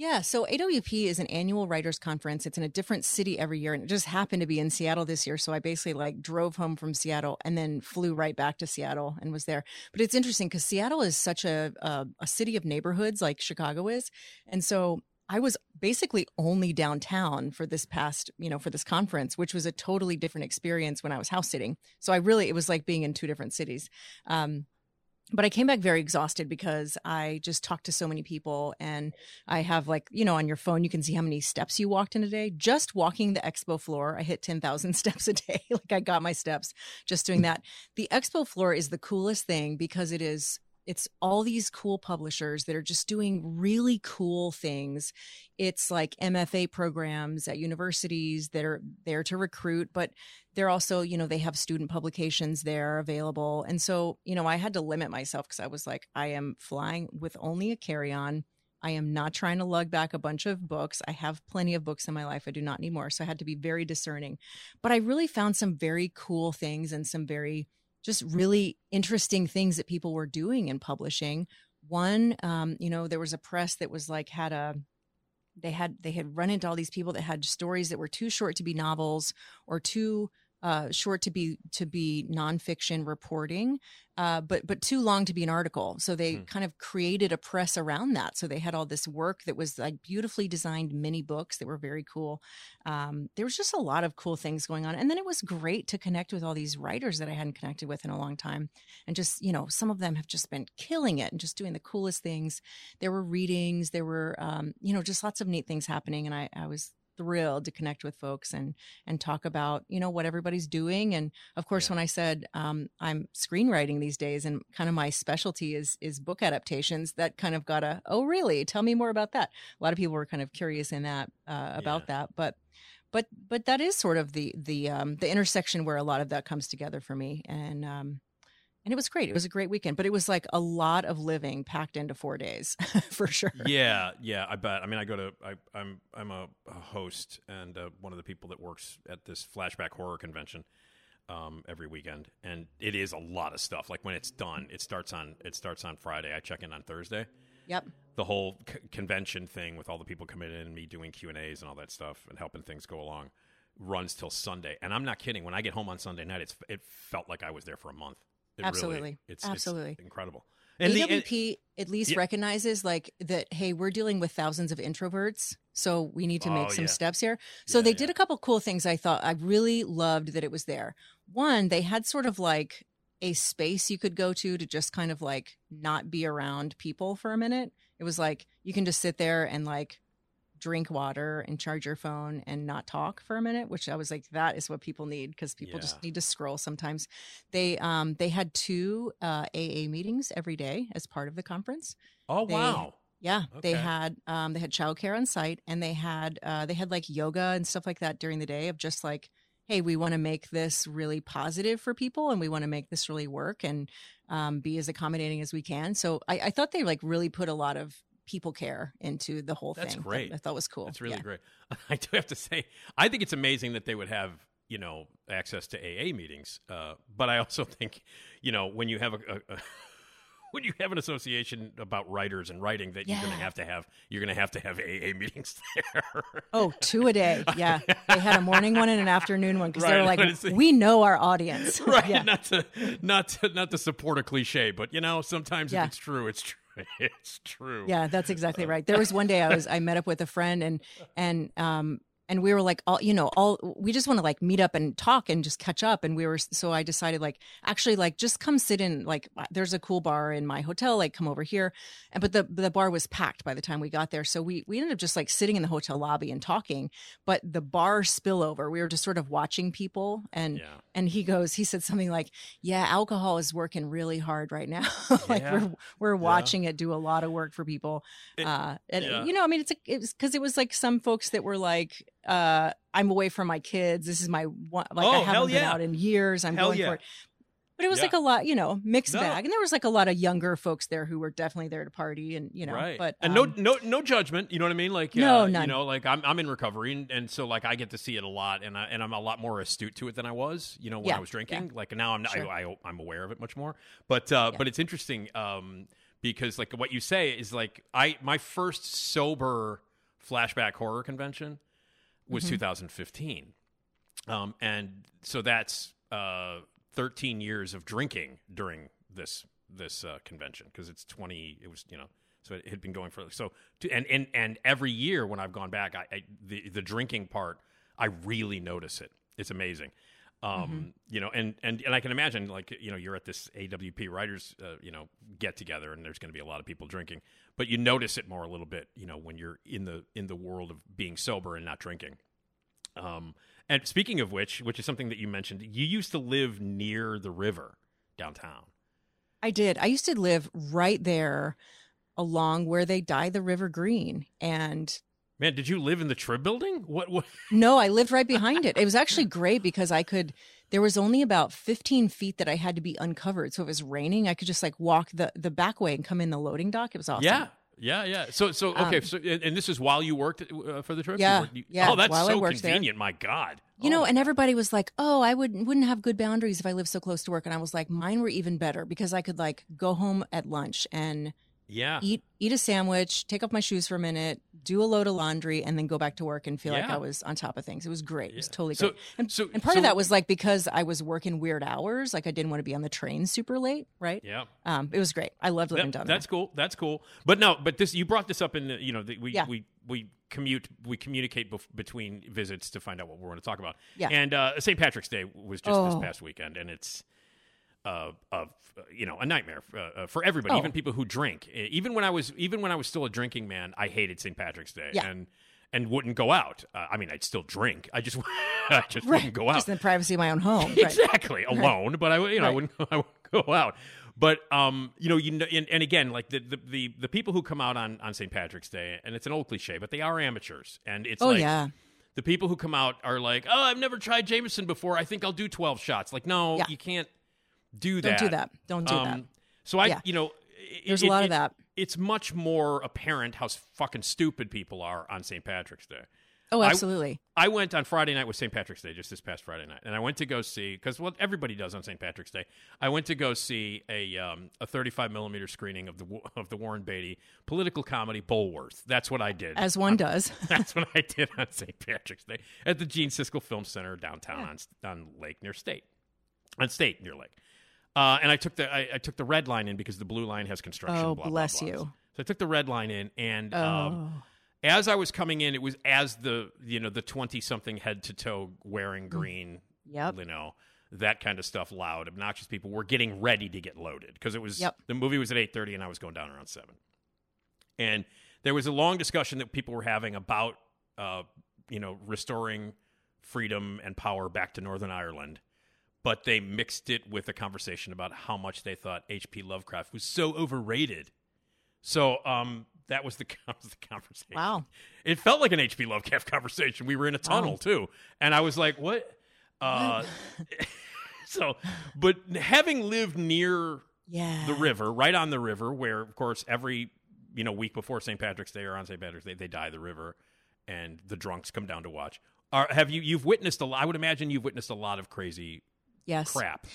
Yeah, so AWP is an annual writers conference. It's in a different city every year, and it just happened to be in Seattle this year. So I basically like drove home from Seattle and then flew right back to Seattle and was there. But it's interesting because Seattle is such a, a a city of neighborhoods, like Chicago is, and so I was basically only downtown for this past, you know, for this conference, which was a totally different experience when I was house sitting. So I really, it was like being in two different cities. Um, but I came back very exhausted because I just talked to so many people and I have like, you know, on your phone, you can see how many steps you walked in a day. Just walking the expo floor, I hit 10,000 steps a day. like I got my steps just doing that. The expo floor is the coolest thing because it is it's all these cool publishers that are just doing really cool things. It's like MFA programs at universities that are there to recruit, but they're also, you know, they have student publications there available. And so, you know, I had to limit myself because I was like, I am flying with only a carry on I am not trying to lug back a bunch of books. I have plenty of books in my life. I do not need more. So I had to be very discerning. But I really found some very cool things and some very just really interesting things that people were doing in publishing. One, um, you know, there was a press that was like had a they had they had run into all these people that had stories that were too short to be novels or too uh, short to be to be nonfiction reporting, uh, but but too long to be an article. So they Hmm. kind of created a press around that. So they had all this work that was like beautifully designed mini books that were very cool. Um, there was just a lot of cool things going on, and then it was great to connect with all these writers that I hadn't connected with in a long time, and just you know some of them have just been killing it and just doing the coolest things. There were readings, there were um, you know just lots of neat things happening, and I I was thrilled to connect with folks and and talk about you know what everybody's doing and of course when i said um, i'm screenwriting these days and kind of my specialty is is book adaptations that kind of got a oh really? Tell me more about that. A lot of people were kind of curious in that uh, about that but but but that is sort of the the um, the intersection where a lot of that comes together for me and um, and it was great it was a great weekend but it was like a lot of living packed into four days for sure Yeah, yeah, I bet. I mean, I go to I, I'm I'm a, a host and uh, one of the people that works at this flashback horror convention um, every weekend, and it is a lot of stuff. Like when it's done, it starts on it starts on Friday. I check in on Thursday. Yep. The whole c- convention thing with all the people coming in and me doing Q and A's and all that stuff and helping things go along runs till Sunday. And I'm not kidding. When I get home on Sunday night, it's it felt like I was there for a month. It really- Absolutely. it's, Absolutely. it's incredible. And the- and- AWP at least Yeah. recognizes like that. Hey, we're dealing with thousands of introverts, so we need to oh, make Oh, some yeah. steps here. So they did a couple cool things. I thought I really loved that it was there. One, they had sort of like a space you could go to to just kind of like not be around people for a minute. It was like you can just sit there and like drink water and charge your phone and not talk for a minute which i was like that is what people need because people Yeah. just need to scroll sometimes they um they had two uh aa meetings every day as part of the conference Oh, They- wow. yeah they had um they had childcare on site and they had uh they had like yoga and stuff like that during the day of just like hey we want to make this really positive for people and we want to make this really work and um, be as accommodating as we can so I, I thought they like really put a lot of people care into the whole That's thing that great. i thought was cool That's really Yeah. great. I do have to say, I think it's amazing that they would have you know access to AA meetings. Uh, but I also think, you know, when you have a, a, a when you have an association about writers and writing, that you're going to have to have you're going to have to have AA meetings there. Oh, two a day. Yeah. They had a morning one and an afternoon one because they Right, were like, we know our audience. right? Yeah. Not to not to not to support a cliche, but you know, sometimes Yeah. if it's true, it's true. It's true. Yeah, that's exactly right. There was one day I was I met up with a friend and and um and we were like all you know all we just want to like meet up and talk and just catch up and we were so I decided like actually like just come sit in like uh, there's a cool bar in my hotel like come over here and but the the bar was packed by the time we got there so we we ended up just like sitting in the hotel lobby and talking but the bar spillover we were just sort of watching people and and he goes he said something like yeah alcohol is working really hard right now like Yeah. we're we're Yeah. watching it do a lot of work for people uh and yeah. you know i mean it's it was because it was like some folks that were like uh i'm away from my kids this is my one like Oh, i hell haven't been yeah. out in years i'm Hell going yeah. for it but it was Yeah. like a lot you know mixed No. bag and there was like a lot of younger folks there who were definitely there to party and you know right. but and um, no, no, no judgment. You know what I mean? Like, No, uh, you know, like I'm, I'm in recovery, and, and so like I get to see it a lot, and I, and I'm a lot more astute to it than I was, you know, when I was drinking. Like now I'm, Sure. I, I, I'm aware of it much more. But, uh, but it's interesting, um, because like what you say is like I, my first sober flashback horror convention was Mhm. 2015, um, and so that's uh, 13 years of drinking during this this uh, convention because it's 20. It was you know so it had been going for so to, and and and every year when I've gone back, I, I the the drinking part I really notice it. It's amazing. Um, you know, and, and, and I can imagine like, you know, you're at this AWP writers, uh, you know, get together and there's going to be a lot of people drinking, but you notice it more a little bit, you know, when you're in the, in the world of being sober and not drinking. Um, and speaking of which, which is something that you mentioned, you used to live near the river downtown. I did. I used to live right there along where they dye the river green. And Man, did you live in the Trib building? What? what? no, I lived right behind it. It was actually great because I could, there was only about 15 feet that I had to be uncovered. So if it was raining, I could just like walk the, the back way and come in the loading dock. It was awesome. Yeah. Yeah, yeah. So, so okay. Um, so, and and this is while you worked uh, for the Trib. You Yeah, worked- you- yeah, Oh, that's while so worked there. convenient. My God. You know, and everybody was like, "Oh, I would wouldn't have good boundaries if I lived so close to work." And I was like, "Mine were even better because I could like go home at lunch and Yeah. eat eat a sandwich, take off my shoes for a minute, do a load of laundry, and then go back to work and feel like I was on top of things. It was great. It was totally So- great. And, so- and part so- of that was like because I was working weird hours, like I didn't want to be on the train super late, right? Yeah. Um, it was great. I loved living That- down there. that's cool. That's cool. But no, but this you brought this up in the, you know the, we Yeah. we we commute we communicate bef- between visits to find out what we're going to talk about. Yeah. And uh, St. Patrick's Day was just Oh. this past weekend, and it's uh, of uh, you know a nightmare uh, uh, for everybody, Oh. even people who drink. Even when I was even when I was still a drinking man, I hated St. Patrick's Day. Yeah. And and wouldn't go out. Uh, I mean, I'd still drink. I just I just wouldn't go out. Just in the privacy of my own home. Right. exactly alone but i you know i Right. wouldn't i wouldn't go out but um you know you know and, and again like the, the the the people who come out on on st patrick's day and it's an old cliche but they are amateurs and it's Oh like yeah. the people who come out are like oh i've never tried jameson before i think i'll do 12 shots like no Yeah. you can't do that. Don't do that. Don't do that. Um, so i Yeah. you know it- There's it- a lot it- of that. it's much more apparent how fucking stupid people are on st patrick's day Oh, absolutely. I went on Friday night with St. Patrick's Day, just this past Friday night, and I went to go see because what everybody does on St. Patrick's Day. I went to go see a um, a 35 millimeter screening of the of the Warren Beatty political comedy Bulworth. That's what I did. As one does. That's what I did on St. Patrick's Day at the Gene Siskel Film Center downtown on on Lake near State, on State near Lake. Uh, and I took the I, I took the red line in because the blue line has construction. Oh, blah, blah, bless blah. you. So I took the red line in, and Oh. um, as I was coming in, it was as the you know the twenty something head to toe wearing green, Mm. Yep. you know that kind of stuff, loud, obnoxious people were getting ready to get loaded because it was Yep. the movie was at eight thirty and I was going down around seven, and there was a long discussion that people were having about uh, you know restoring freedom and power back to Northern Ireland. But they mixed it with a conversation about how much they thought H.P. Lovecraft was so overrated. So um, that was the, was the conversation. Wow. It felt like an H.P. Lovecraft conversation. We were in a tunnel too, and I was like, "What?" Uh, so, but having lived near Yeah. the river, right on the river, where of course every you know week before St. Patrick's Day or on St. Patrick's Day they dye the river, and the drunks come down to watch. Are, have you you've witnessed a lot? I would imagine you've witnessed a lot of crazy Yes. crap.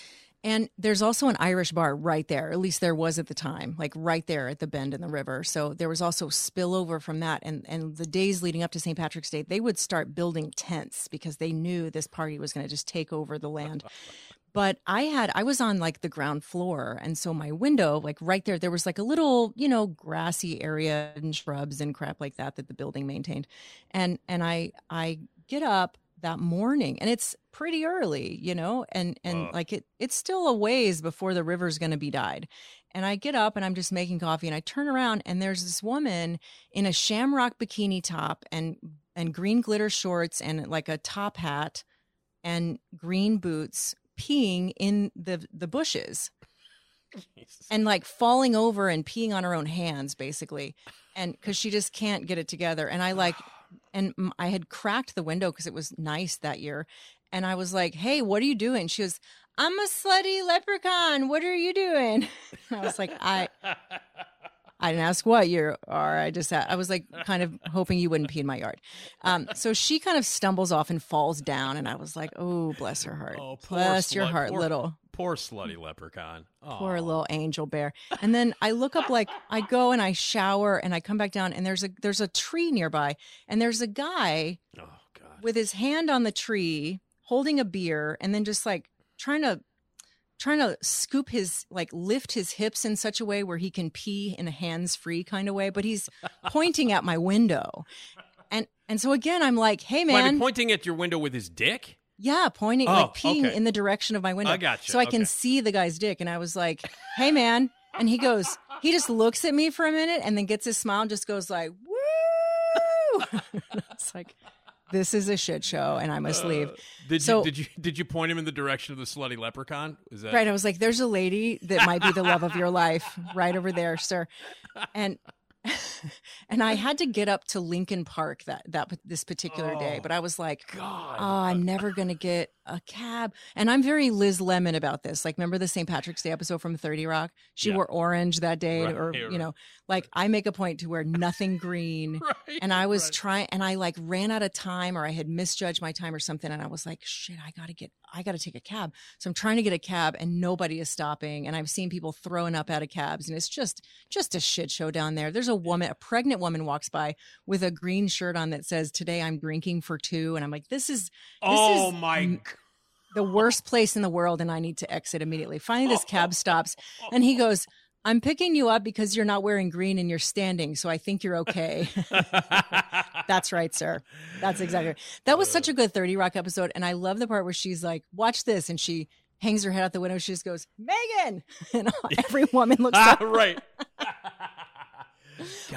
And there's also an Irish bar right there. At least there was at the time, like right there at the bend in the river. So there was also spillover from that. And and the days leading up to St. Patrick's Day, they would start building tents because they knew this party was going to just take over the land. But I had I was on like the ground floor, and so my window, like right there, there was like a little, you know, grassy area and shrubs and crap like that that the building maintained. And and I I get up that morning and it's pretty early, you know, and and Ugh. like it it's still a ways before the river's going to be dyed. And I get up and I'm just making coffee and I turn around and there's this woman in a shamrock bikini top and and green glitter shorts and like a top hat and green boots peeing in the the bushes and like falling over and peeing on her own hands basically and because she just can't get it together and i like and I had cracked the window because it was nice that year and i was like hey what are you doing she was i'm a slutty leprechaun what are you doing i was like i I didn't ask what you are. I just, I was like kind of hoping you wouldn't pee in my yard. Um, so she kind of stumbles off and falls down. And I was like, oh, bless her heart. Oh, bless your heart, poor- little. Poor slutty leprechaun. Poor little angel bear. And then I look up like I go and I shower and I come back down and there's a there's a tree nearby and there's a guy Oh God. with his hand on the tree holding a beer and then just like trying to trying to scoop his like lift his hips in such a way where he can pee in a hands-free kind of way but he's pointing at my window and and so again i'm like hey man pointing at your window with his dick? Yeah pointing Oh, like peeing okay. in the direction of my window I gotcha, so i can see the guy's dick and i was like hey man and he goes he just looks at me for a minute and then gets his smile and just goes like woo it's like this is a shit show and i must leave uh, Did So- you did you did you point him in the direction of the slutty leprechaun? Is that Right. I was like, there's a lady that might be the love of your life right over there, sir. And and I had to get up to Lincoln Park that that this particular day. Oh, But I was like, God. oh, I'm never gonna get a cab. And I'm very Liz Lemon about this. Like, remember the St. Patrick's Day episode from Thirty Rock? She Yeah. wore orange that day, Right, or right. you know, like I make a point to wear nothing green. Right, And I was right. trying, and I like ran out of time, or I had misjudged my time or something. And I was like, shit, I gotta get, I gotta take a cab. So I'm trying to get a cab, and nobody is stopping. And I've seen people throwing up out of cabs, and it's just, just a shit show down there. There's a woman, a pregnant woman, walks by with a green shirt on that says, "Today I'm drinking for two. And I'm like, this is, this Oh is my m- the worst place in the world, and I need to exit immediately. Finally, this cab stops, and he goes. I'm picking you up because you're not wearing green and you're standing, so I think you're okay. That's right, sir. That's exactly right. That was such a good 30 Rock episode. And I love the part where she's like, watch this. And she hangs her head out the window. She just goes, Megan. And every woman looks Ah, up. right.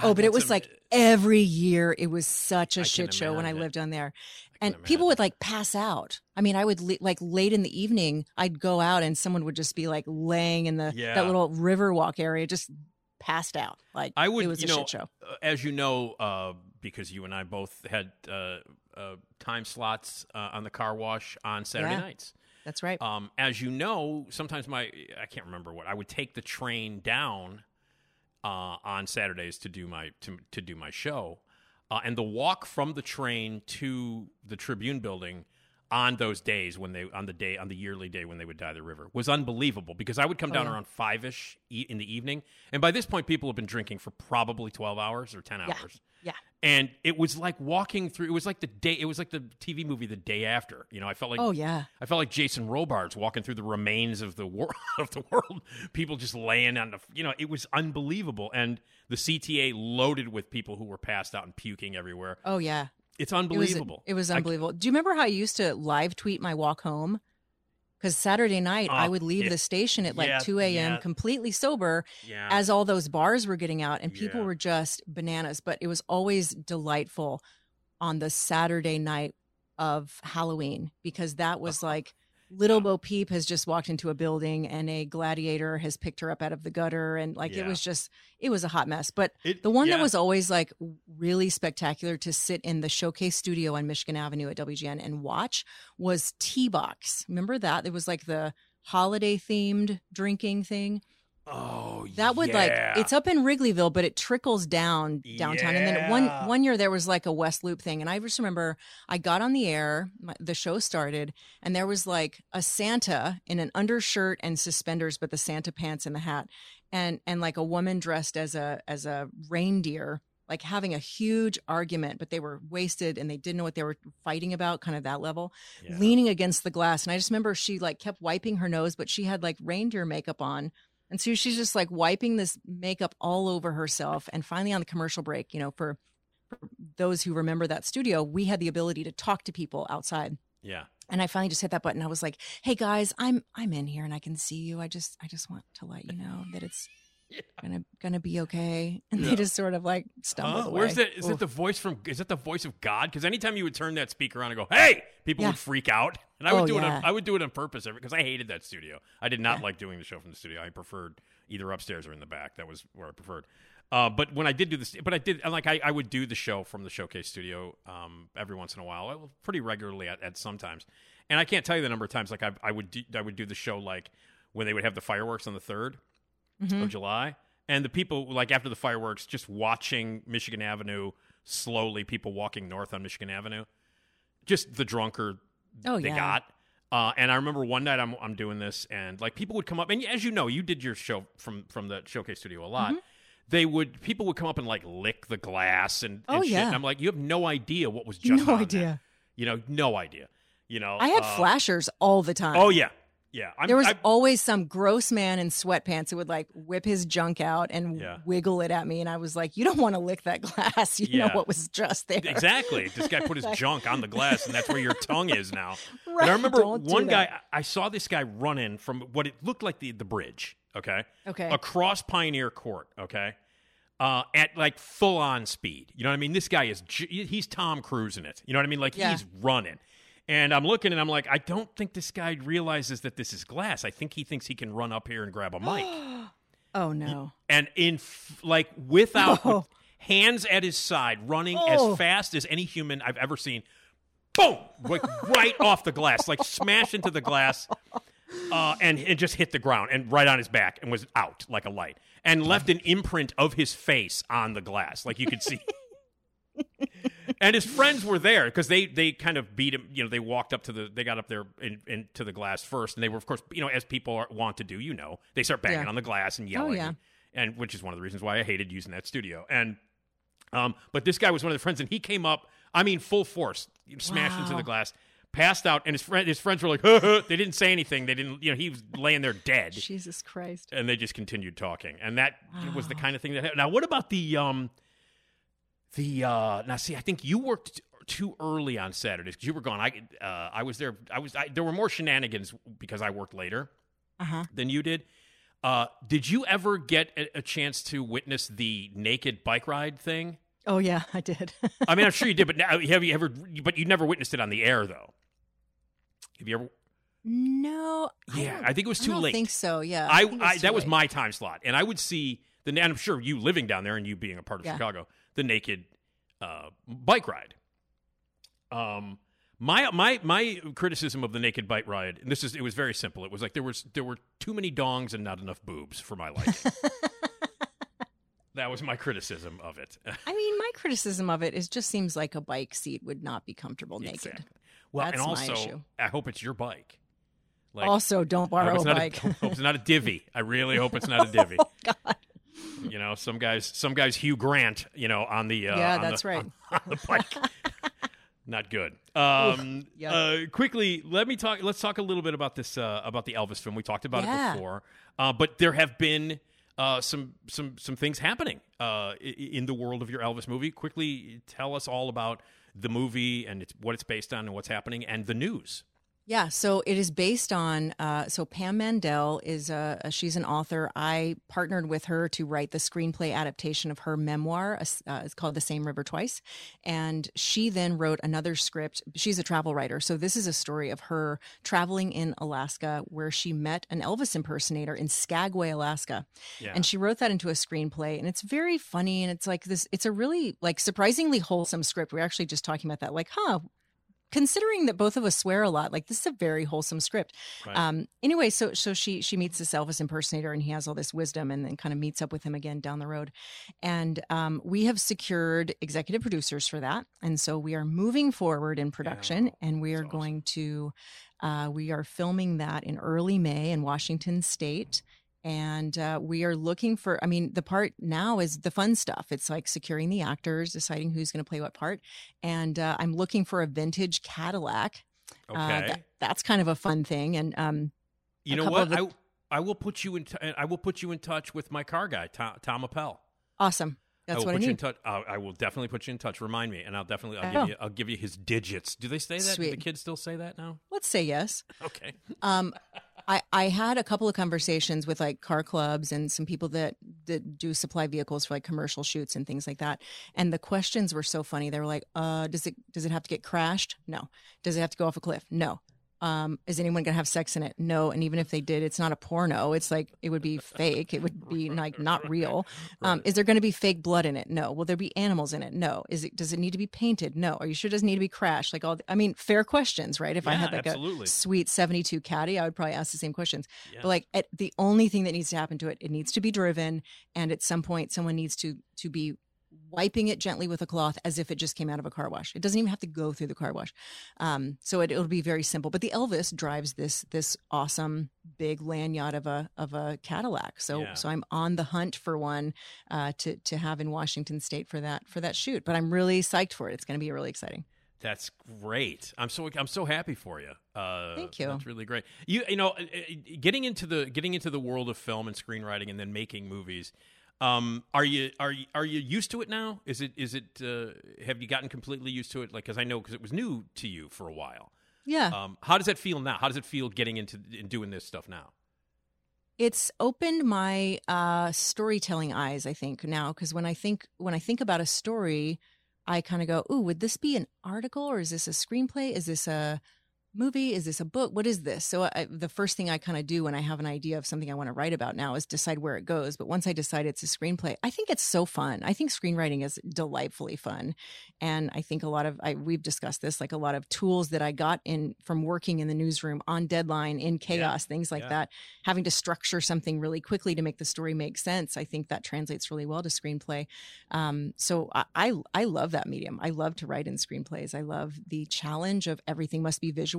oh, but it was am- like every year it was such a I shit show when I lived on there. And people would like pass out. I mean, I would le- like late in the evening, I'd go out and someone would just be like laying in the Yeah. that little river walk area, just passed out. Like I would, it was you a know, shit show. uh, as you know, uh, because you and I both had uh, uh, time slots uh, on the car wash on Saturday Yeah. nights. That's right. Um, as you know, sometimes my I can't remember what I would take the train down uh, on Saturdays to do my to, to do my show, uh, and the walk from the train to the Tribune building on those days when they on the day on the yearly day when they would dye the river was unbelievable because I would come Oh, down yeah. around five ish e- in the evening, and by this point people have been drinking for probably twelve hours or ten Yeah. hours. Yeah. And it was like walking through. It was like the day. It was like the TV movie the day after. You know, I felt like Oh, yeah. I felt like Jason Robards walking through the remains of the world of the world. People just laying on the, you know, it was unbelievable. And the CTA loaded with people who were passed out and puking everywhere. Oh yeah. It's It was, unbelievable. it was I- unbelievable. Do you remember how I used to live tweet my walk home? Because Saturday night I Oh, would leave yeah. the station at like Yeah, 2 a.m. yeah. completely sober Yeah. as all those bars were getting out and people were just bananas. But it was always delightful on the Saturday night of Halloween because that was uh-huh. like little Bo Peep has just walked into a building and a gladiator has picked her up out of the gutter and like it was just it was a hot mess. But It- the one that was always like really spectacular to sit in the showcase studio on Michigan Avenue at WGN and watch was T Box. Remember that? It was like the holiday themed drinking thing. Oh, That would yeah. like it's up in Wrigleyville, but it trickles down downtown. And then one one year there was like a West Loop thing, and I just remember I got on the air, my, the show started, and there was like a Santa in an undershirt and suspenders, but the Santa pants and the hat, and and like a woman dressed as a as a reindeer. Like having a huge argument, but they were wasted and they didn't know what they were fighting about, kind of that level, Yeah. leaning against the glass. And I just remember she like kept wiping her nose, but she had like reindeer makeup on. And so she's just like wiping this makeup all over herself. And finally, on the commercial break, you know, for, for those who remember that studio, we had the ability to talk to people outside. Yeah. And I finally just hit that button. I was like, "Hey guys, I'm I'm in here and I can see you. I just I just want to let you know that it's gonna gonna be okay." And Yeah. they just sort of like stumble Huh? away. Where's that? Is Oof. it the voice from? Is that the voice of God? Because anytime you would turn that speaker on and go, "Hey," people Yeah. would freak out, and I would Oh, do it. On, I would do it on purpose because I hated that studio. I did not like doing the show from the studio. I preferred either upstairs or in the back. That was where I preferred. Uh, but when I did do this, but I did like I, I would do the show from the showcase studio um, every once in a while, uh, pretty regularly at, at sometimes. And I can't tell you the number of times like I, I would do, I would do the show like when they would have the fireworks on the 3rd Mhm. of July, and the people like after the fireworks, just watching Michigan Avenue slowly, people walking north on Michigan Avenue, just the drunker Oh, they yeah. got. Uh, and I remember one night I'm I'm doing this, and like people would come up, and as you know, you did your show from from the showcase studio a lot. Mm-hmm. They would people would come up and like lick the glass and, and Oh, shit. yeah. And I'm like, you have no idea what was just No on idea. there. You know, no idea. You know, I had uh, flashers all the time. Oh yeah, yeah. I'm, there was I, always some gross man in sweatpants who would like whip his junk out and Yeah. wiggle it at me, and I was like, "You don't want to lick that glass. You Yeah. know what was just there." Exactly. This guy put his junk on the glass, and that's where your tongue is now. And Right, I remember don't one guy. I I saw this guy running from what it looked like the the bridge. Okay. Okay. Across Pioneer Court. Okay. Uh, at like full on speed. You know what I mean? This guy is he's Tom Cruise in it. You know what I mean? Like Yeah. he's running. And I'm looking and I'm like, I don't think this guy realizes that this is glass. I think he thinks he can run up here and grab a mic. Oh no. and in f- like without Oh. hands at his side, running Oh. as fast as any human I've ever seen. Boom! Like right off the glass, like smash into the glass, uh, and it just hit the ground and right on his back and was out like a light, and left an imprint of his face on the glass, like you could see. and his friends were there because they they kind of beat him. You know, they walked up to the they got up there in, into the glass first, and they were of course you know as people are, want to do. You know, they start banging Yeah. on the glass and yelling, yeah. and which is one of the reasons why I hated using that studio. And um, but this guy was one of the friends, and he came up. I mean, full force, smashed into the glass, passed out, and his friend his friends were like, they didn't say anything. They didn't, you know, he was laying there dead Jesus Christ. and they just continued talking and that was the kind of thing that happened. now what about the um the uh now see i think you worked too early on saturdays because you were gone i uh i was there i was I, there were more shenanigans because i worked later Uh-huh. than you did uh did you ever get a, a chance to witness the naked bike ride thing Oh yeah, I did. i mean i'm sure you did but now have you ever but you never witnessed it on the air though have you ever no. Yeah, don't- I think it was too late. I don't late. think so. Yeah. I, I that was my time slot, and I would see the. And I'm sure you living down there and you being a part of Yeah. Chicago, the naked uh, bike ride. Um, my my my criticism of the naked bike ride, and this is it was very simple. It was like there was there were too many dongs and not enough boobs for my liking. that was my criticism of it. I mean, my criticism of it is just seems like a bike seat would not be comfortable naked. Exactly. Well, That's and my also, issue. I hope it's your bike. Like, also, don't borrow a bike. A, hope it's not a divvy. I really hope it's not a divvy. oh God. You know, some guys, some guys, Hugh Grant. You know, on the uh, Yeah, on the- that's right. on, on the bike. Not good. Um, uh, quickly, let me talk. Let's talk a little bit about this uh, about the Elvis film. We talked about Yeah. it before, uh, but there have been uh, some some some things happening uh, in the world of your Elvis movie. Quickly, tell us all about the movie and it's, what it's based on and what's happening and the news. Yeah, so it is based on. Uh, so Pam Mandel is a, a she's an author. I partnered with her to write the screenplay adaptation of her memoir. Uh, it's called The Same River Twice, and she then wrote another script. She's a travel writer, so this is a story of her traveling in Alaska, where she met an Elvis impersonator in Skagway, Alaska, Yeah. and she wrote that into a screenplay. And it's very funny, and it's like this. It's a really like surprisingly wholesome script. We are actually just talking about that, like, huh considering that both of us swear a lot like this is a very wholesome script. Right. um anyway so so she she meets this elvis impersonator and he has all this wisdom and then kind of meets up with him again down the road. And um we have secured executive producers for that. And so we are moving forward in production Yeah, and we are that's awesome. going to uh we are filming that in early may in washington state and uh, we are looking for i mean the part now is the fun stuff it's like securing the actors deciding who's going to play what part and uh, i'm looking for a vintage cadillac Okay. uh, that, that's kind of a fun thing and um You know what? the- I I will put you in. T- I will put you in touch with my car guy, Tom, Tom Appel. awesome I that's will i put you in touch. Uh, I will definitely put you in touch. Remind me, and I'll definitely. I'll Oh. give you. I'll give you his digits. Do they say that? Do the kids still say that now? let's say yes Okay. um I, I had a couple of conversations with like car clubs and some people that, that do supply vehicles for like commercial shoots and things like that. And the questions were so funny. They were like, uh, does it does it have to get crashed? No. Does it have to go off a cliff? No. Um, is anyone gonna have sex in it? No. And even if they did, it's not a porno. It's like it would be fake. It would be like not real. Um, is there gonna be fake blood in it? No. Will there be animals in it? No. Is it does it need to be painted? No. Are you sure it doesn't need to be crashed? Like all the, I mean, fair questions, right? If I had like absolutely. a sweet 72 caddy, I would probably ask the same questions. Yeah. But like at, the only thing that needs to happen to it, it needs to be driven, and at some point, someone needs to to be wiping it gently with a cloth as if it just came out of a car wash. It doesn't even have to go through the car wash. Um, so it, it'll be very simple. But the Elvis drives this this awesome big land yacht of a of a Cadillac. So Yeah. so I'm on the hunt for one uh, to to have in Washington State for that for that shoot. But I'm really psyched for it. It's going to be really exciting. That's great. I'm so I'm so happy for you. Uh, Thank you. That's really great. You you know, uh, uh, getting into the getting into the world of film and screenwriting and then making movies. Um, are you are you are you used to it now? Is it is it uh, have you gotten completely used to it? Like, because I know because it was new to you for a while. Yeah. Um, how does that feel now? How does it feel getting into and doing this stuff now? it's opened my uh, storytelling eyes i think now because when i think when i think about a story i kind of go ooh would this be an article or is this a screenplay is this a movie? Is this a book? What is this? So I, the first thing I kind of do when I have an idea of something I want to write about now is decide where it goes. But once I decide it's a screenplay, I think it's so fun. I think screenwriting is delightfully fun, and I think a lot of I, we've discussed this, like a lot of tools that I got in from working in the newsroom on deadline, in chaos, things like yeah. that. Having to structure something really quickly to make the story make sense. I think that translates really well to screenplay. Um, so I, I I love that medium. I love to write in screenplays. I love the challenge of everything must be visual.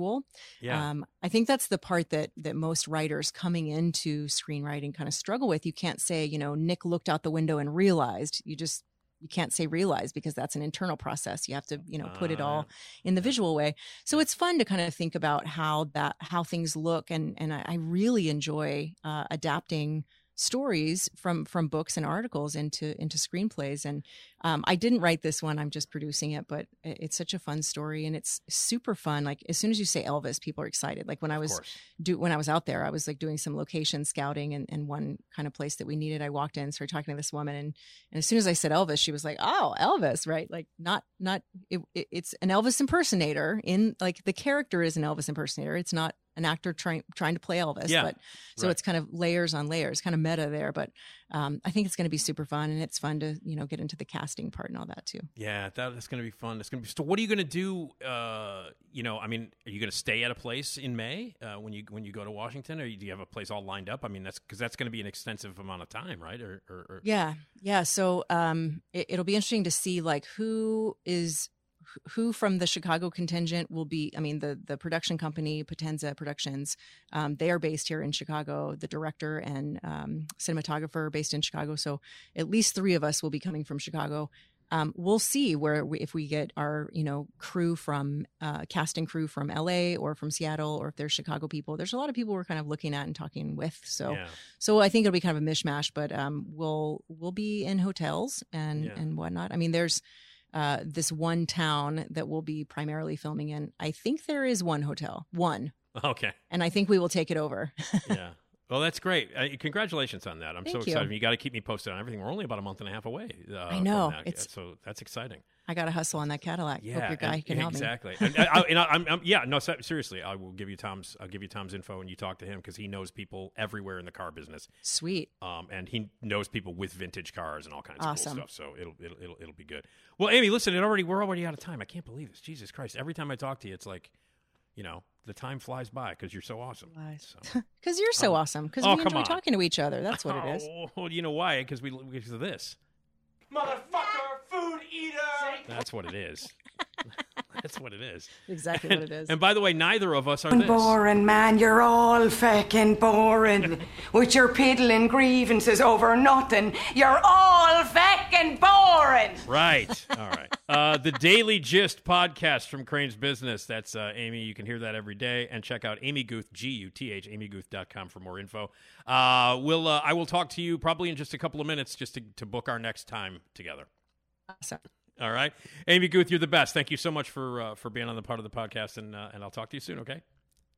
Yeah. Um, I think that's the part that that most writers coming into screenwriting kind of struggle with. You can't say, you know, Nick looked out the window and realized. You just you can't say realize because that's an internal process. You have to, you know, put it Ah, all in the visual way. So it's fun to kind of think about how that how things look, and and I, I really enjoy uh, adapting stories from from books and articles into into screenplays. And um, i didn't write this one. I'm just producing it but it's such a fun story and it's super fun. Like as soon as you say elvis people are excited. Like when i was do when i was out there i was like doing some location scouting and, and one kind of place that we needed i walked in started talking to this woman. And, and as soon as i said elvis she was like oh elvis right? Like not not it, it- it's an elvis impersonator in like the character is an elvis impersonator. It's not an actor trying trying to play elvis Yeah, but so right. it's kind of layers on layers kind of meta there but um, i think it's going to be super fun and it's fun to you know get into the casting part and all that too Yeah, that, that's going to be fun. It's going to be. So, what are you going to do? Uh, you know, I mean, are you going to stay at a place in May uh, when you when you go to Washington, or do you have a place all lined up? I mean, that's because that's going to be an extensive amount of time, right? Or, or, or Yeah, yeah. So um, it, it'll be interesting to see like who is who from the Chicago contingent will be. I mean, the the production company Potenza Productions, um, they are based here in Chicago. The director and um, cinematographer based in Chicago. So at least three of us will be coming from Chicago. Um, we'll see where we, if we get our you know crew from uh, casting crew from LA or from Seattle or if there's Chicago people. There's a lot of people we're kind of looking at and talking with. So yeah. so I think it'll be kind of a mishmash, but um, we'll we'll be in hotels and Yeah. and whatnot. I mean, there's uh, this one town that we'll be primarily filming in. I think there is one hotel, one, Okay. and I think we will take it over. Yeah. Well, that's great. Uh, congratulations on that. I'm so Thank you. excited. You, got to keep me posted on everything. We're only about a month and a half away. Uh, I know. that. It's- so that's exciting. I got to hustle on that Cadillac. Yeah, Hope your guy and- can help me. exactly. and, I, I, and I, I'm, I'm- yeah, no, seriously, I will give you Tom's. I'll give you Tom's info, and you talk to him because he knows people everywhere in the car business. Sweet. um, and he knows people with vintage cars and all kinds Awesome. of cool stuff. So it'll, it'll it'll it'll be good. Well, Amy, listen, it already we're already out of time. I can't believe this. Jesus Christ! Every time I talk to you, it's like, you know, the time flies by because you're so awesome. Flies. So. Because you're so Oh. awesome. Because Oh, we enjoy on. talking to each other. That's what it is. Oh, well, you know why? Because we because of this. Motherfucker, food eater! That's what it is. That's what it is. Exactly what it is. And by the way, neither of us are this. Boring, man, you're all fucking boring. With your piddling grievances over nothing, you're all fucking boring. Right. All right. Uh, the Daily Gist podcast from Crain's Business. That's uh, Amy. You can hear that every day. And check out Amy Guth, G U T H, amyguth.com for more info. Uh, we'll, uh, I will talk to you probably in just a couple of minutes just to, to book our next time together. Awesome. All right. Amy Guth, you're the best. Thank you so much for uh, for being on the part of the podcast. And, uh, and I'll talk to you soon, okay?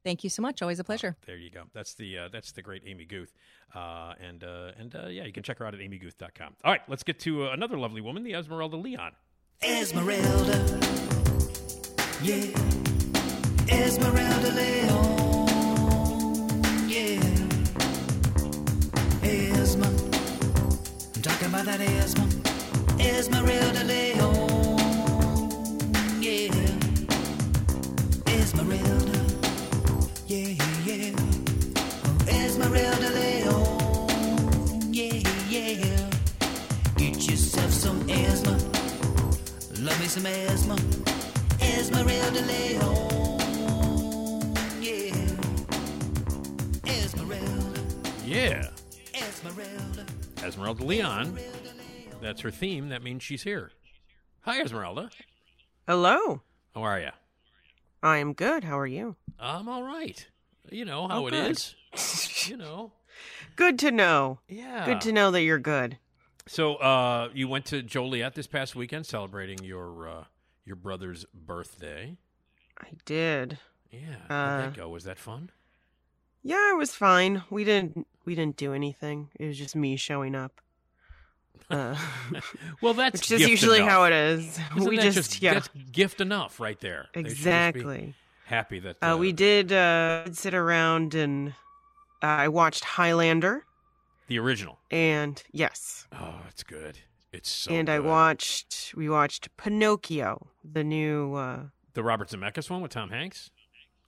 Thank you so much. Always a pleasure. There you go. That's the uh, that's the great Amy Guth, uh, and uh, and uh, yeah, you can check her out at amyguth.com. All right, let's get to uh, another lovely woman, the Esmeralda Leon. Esmeralda. Yeah. Esmeralda Leon. Yeah. Esma. I'm talking about that Esma. Esmeralda lay home. Yeah. Esmeralda. Yeah, yeah. Esmeralda lay. Yeah, yeah. Get yourself some asthma. Love me some asthma. Esmeralda lay. Yeah. Esmeralda. Yeah. Esmeralda. Esmeralda Leon. That's her theme. That means she's here. Hi, Esmeralda. Hello. How are you? I am good. How are you? I'm all right. You know how Oh, it is. you know. Good to know. Yeah. Good to know that you're good. So, uh, you went to Joliet this past weekend celebrating your uh, your brother's birthday. I did. Yeah. How'd Uh, that go? Was that fun? Yeah, it was fine. We didn't we didn't do anything. It was just me showing up. Uh, Well, that's which is usually enough. how it is. Isn't we that just, just yeah. that's gift enough right there. They should just be Exactly. happy that Uh, we did uh, sit around and uh, I watched Highlander, the original. and yes, Oh, it's good. It's so. and I watched we watched Pinocchio, the new. Uh, the Robert Zemeckis one with Tom Hanks,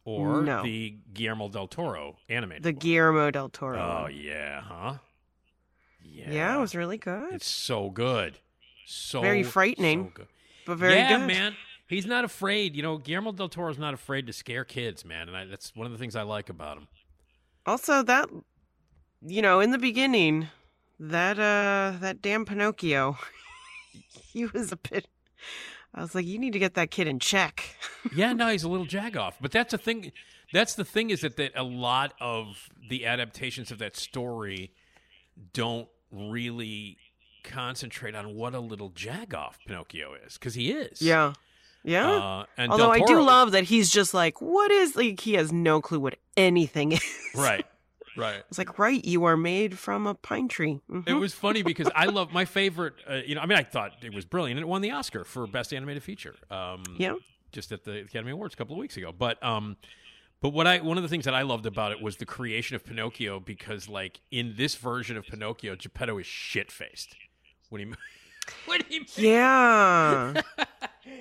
or No. the Guillermo del Toro animated. the one? Guillermo del Toro. Oh one. yeah, huh? Yeah, yeah. it was really good, It's so good. So Very frightening, so good. but very yeah, good. man. He's not afraid. You know, Guillermo del Toro's not afraid to scare kids, man, and I, that's one of the things I like about him. Also, that you know, in the beginning, that uh, that damn Pinocchio, he was a bit. I was like, you need to get that kid in check. yeah, no, he's a little jagoff. But that's the thing. That's the thing is that, that a lot of the adaptations of that story don't really concentrate on what a little jagoff Pinocchio is because he is. Yeah. Yeah. Uh, and Although Del I do love that he's just like, what is like he has no clue what anything is. Right. Right. It's like, right, you are made from a pine tree. It Mhm. was funny because I love my favorite. Uh, you know, I mean, I thought it was brilliant. And it won the Oscar for best animated feature. Um, Yeah. just at the Academy Awards a couple of weeks ago. But um, but what I one of the things that I loved about it was the creation of Pinocchio because like in this version of Pinocchio, Geppetto is shit faced when he when he Yeah.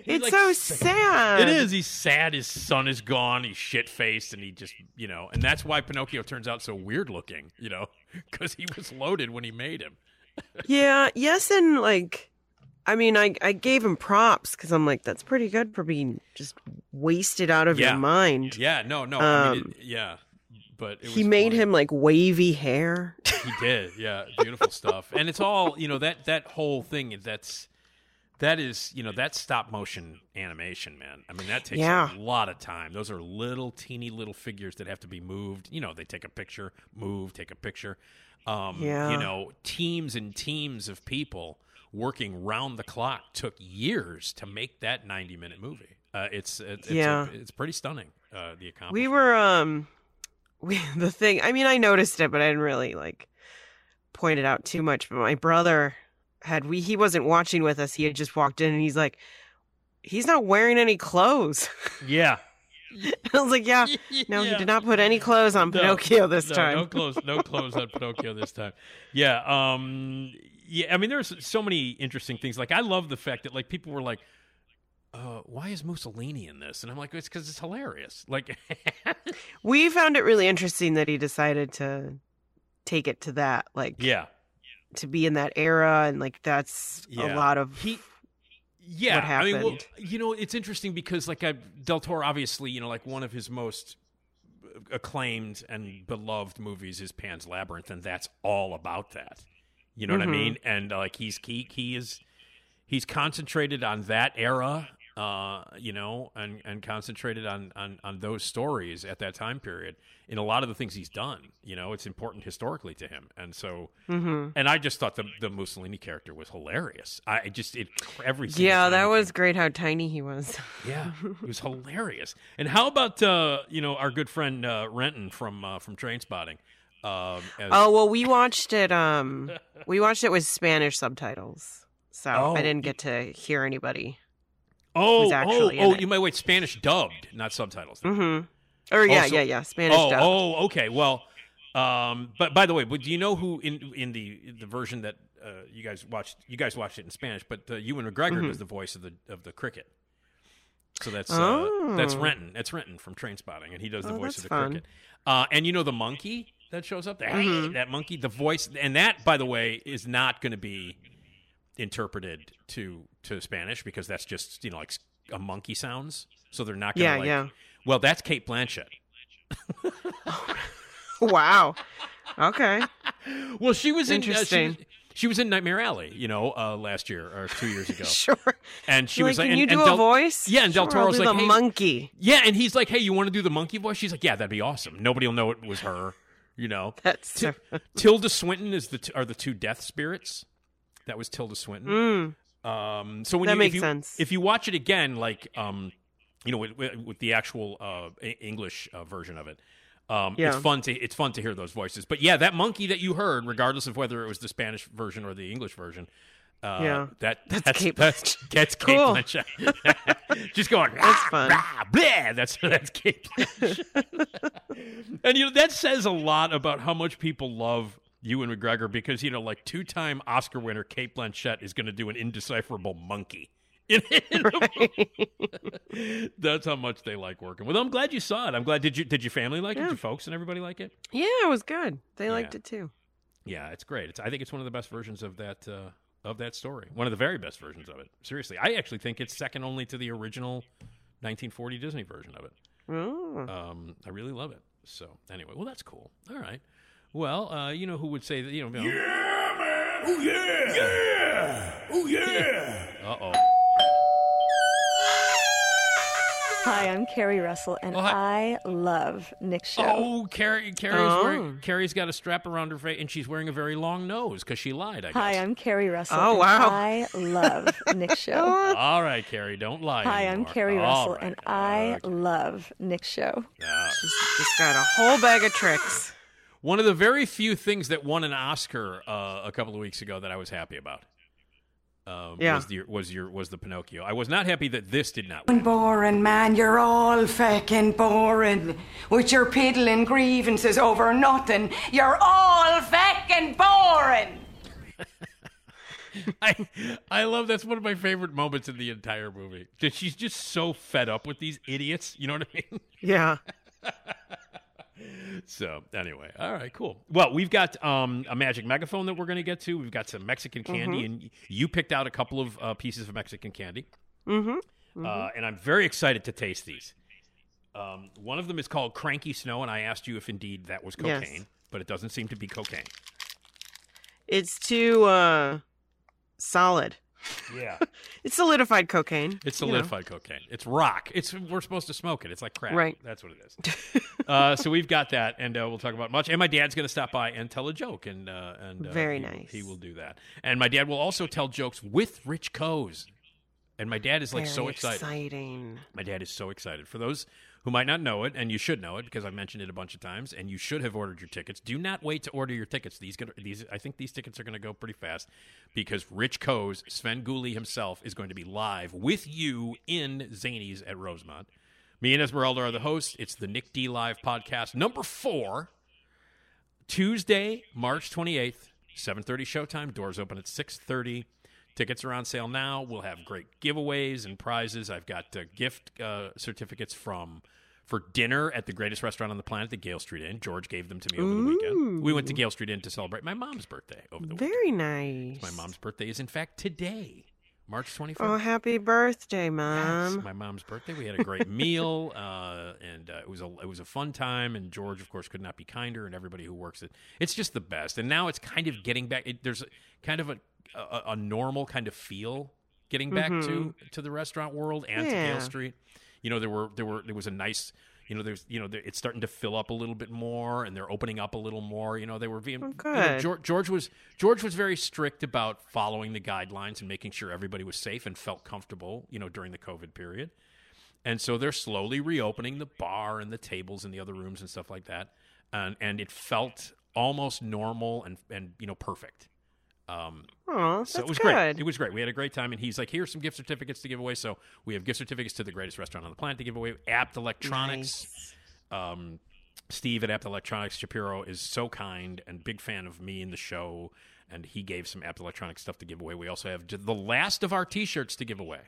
It's like, so sad. sad. It is. He's sad. His son is gone. He's shit faced, and he just, you know, and that's why Pinocchio turns out so weird looking, you know, because he was loaded when he made him. Yeah, yes, and like, I mean, I I gave him props because I'm like, that's pretty good for being just wasted out of Yeah. your mind. Yeah, no, no. I mean, Um, it, yeah, but it He made funny. him like wavy hair. He did. Yeah, beautiful stuff. And it's all you know that that whole thing. That's that is you know that stop motion animation, man. I mean that takes Yeah. a lot of time. Those are little teeny little figures that have to be moved. You know, they take a picture, move, take a picture. Um, Yeah. You know, teams and teams of people working round the clock took years to make that ninety minute movie. Uh, it's it's Yeah. it's, it's pretty stunning. Uh, the accomplishment. We were um, we the thing. I mean, I noticed it, but I didn't really like point it out too much. But my brother had we he wasn't watching with us. He had just walked in, and he's like, he's not wearing any clothes. Yeah. I was like, yeah, no, he did not put any clothes on No, Pinocchio this no, time. No clothes, no clothes on Pinocchio this time. Yeah, um, yeah. I mean, there's so many interesting things. Like, I love the fact that like people were like, uh, "Why is Mussolini in this?" And I'm like, "It's because it's hilarious." Like, We found it really interesting that he decided to take it to that, like, yeah, to be in that era, and like that's Yeah. a lot of He- yeah. what I mean, well, you know, it's interesting because like I, Del Toro, obviously, you know, like one of his most acclaimed and beloved movies is Pan's Labyrinth, and that's all about that. You know what I Mhm. mean? And uh, like he's he he is he's concentrated on that era, uh, you know, and and concentrated on on on those stories at that time period. In a lot of the things he's done, you know, it's important historically to him, and so. Mhm. And I just thought the the Mussolini character was hilarious. I just it every single yeah, that was great how tiny he was. yeah, it was hilarious. And how about uh, you know our good friend uh, Renton from uh, from Trainspotting? Um, Oh well, we watched it. Um, we watched it with Spanish subtitles, so Oh, I didn't get to hear anybody. oh, who's oh, actually oh! You might wait Spanish dubbed, not subtitles. Mm-hmm. Or yeah, Also- yeah, yeah, Spanish oh, dub. oh, okay. Well, um, but by the way, but do you know who in in the the version that uh, you guys watched? You guys watched it in Spanish, but uh, Ewan McGregor Mhm. does the voice of the of the cricket. So that's uh, that's Oh. Renton. That's Renton from Trainspotting, and he does the Oh, voice of the fun. cricket. Uh, and you know the monkey that shows up there. Mhm. That monkey, the voice, and that, by the way, is not going to be interpreted to to Spanish because that's just you know like a monkey sounds. So they're not going to Yeah, like. yeah. Well, that's Cate Blanchett. wow. Okay. Well, she was in. Uh, she, Interesting. she was in Nightmare Alley, you know, uh, last year or two years ago. Sure. And she You're was like, like, "Can and- you and do a Del- voice?" Yeah, and Del Sure, Toro's like, the hey, monkey. Yeah, and he's like, hey, you want to do the monkey voice? She's like, yeah, that'd be awesome. Nobody will know it was her. You know, That's Ti- Tilda Swinton is the t- are the two death spirits. That was Tilda Swinton. Mm. Um, so when That you, makes if you, sense. If you watch it again, like um, you know, with, with, the actual uh, English uh, version of it, um, Yeah. it's fun to it's fun to hear those voices. But yeah, that monkey that you heard, regardless of whether it was the Spanish version or the English version, Uh, Yeah. that That's that's Cate that's, that's Cate Cool. Blanchett. Just going. That's "Ah, fun. rah, bleh." That's that's Cate. Blanchett. and you know that says a lot about how much people love Ewan McGregor because you know, like two-time Oscar winner Cate Blanchett is going to do an indecipherable monkey. In, in the movie. That's how much they like working with. I'm glad you saw it. I'm glad. Did you? Did your family like it? Did your folks and everybody like it? Yeah, it was good. They liked Yeah. it too. Yeah, it's great. It's I think it's one of the best versions of that uh, of that story. One of the very best versions of it. Seriously, I actually think it's second only to the original 1940 Disney version of it. Oh. Um, I really love it. So anyway, well, that's cool. All right. Well, uh, you know who would say that? You know, yeah, man. Oh yeah, yeah. Oh yeah. uh oh. Hi, I'm Carrie Russell, and Oh. I love Nick Show. Oh, Carrie, Carrie's Oh. wearing, Carrie's got a strap around her face, and she's wearing a very long nose because she lied. I guess. Hi, I'm Carrie Russell. Oh, and wow. I love Nick Show. All right, Carrie, don't lie. Hi, I'm. Carrie All Russell, right. and I Okay. love Nick Show. Yeah. Just got a whole bag of tricks. One of the very few things that won an Oscar uh, a couple of weeks ago that I was happy about. Um, Yeah. was, the, was your was the Pinocchio. I was not happy that this did not. And win. boring, man, you're all fucking boring. With your piddling grievances over nothing, you're all fucking boring. I I love that's one of my favorite moments in the entire movie. She's just so fed up with these idiots. You know what I mean? Yeah. So anyway, all right, cool. Well, we've got um, a magic megaphone that we're going to get to. We've got some Mexican candy, and you picked out a couple of uh, pieces of Mexican candy, Mm-hmm. uh, and I'm very excited to taste these. Um, one of them is called Cranky Snow, and I asked you if indeed that was Yes. cocaine, but it doesn't seem to be cocaine. It's too uh solid. Yeah, It's solidified cocaine. it's you know. solidified cocaine. It's rock. It's we're supposed to smoke it. It's like crack. Right. That's what it is. uh, so we've got that, and uh, we'll talk about much. And my dad's going to stop by and tell a joke, and uh, and uh, Very he nice. he will do that. And my dad will also tell jokes with Rich Koz. And my dad is like Very so excited. exciting. My dad is so excited. For those who might not know it, and you should know it because I've mentioned it a bunch of times, and you should have ordered your tickets. Do not wait to order your tickets. These these I think these tickets are going to go pretty fast because Rich Koz, Sven Gooley himself, is going to be live with you in Zanies at Rosemont. Me and Esmeralda are the hosts. It's the Nick D Live podcast number four. Tuesday, March 28th, 7.30 showtime. Doors open at 6.30. Tickets are on sale now. We'll have great giveaways and prizes. I've got uh, gift uh, certificates from for dinner at the greatest restaurant on the planet, the Gale Street Inn. George gave them to me over the weekend. We went to Gale Street Inn to celebrate my mom's birthday over the weekend. Very nice. My mom's birthday is, in fact, today, March 25th. Oh, happy birthday, Yes, Mom. my mom's birthday. We had a great meal, uh, and uh, it was a it was a fun time. And George, of course, could not be kinder, and everybody who works it. It's just the best. And now it's kind of getting back. It, there's a, kind of a, a a normal kind of feel getting back to to the restaurant world and to Mm-hmm. Gale Street. You know, there were there were there was a nice. You know, there's you know, it's starting to fill up a little bit more, and they're opening up a little more. You know, they were being you know, good. George, George was George was very strict about following the guidelines and making sure everybody was safe and felt comfortable. You know, during the COVID period. And so they're slowly reopening the bar and the tables and the other rooms and stuff like that. And and it felt almost normal and and you know perfect. Um, that's so it was good. great. It was great. We had a great time, and he's like, "Here's some gift certificates to give away." So we have gift certificates to the greatest restaurant on the planet to give away. Abt Electronics. Um, Steve at Abt Electronics Shapiro is so kind and big fan of me and the show, and he gave some Abt Electronics stuff to give away. We also have the last of our T-shirts to give away.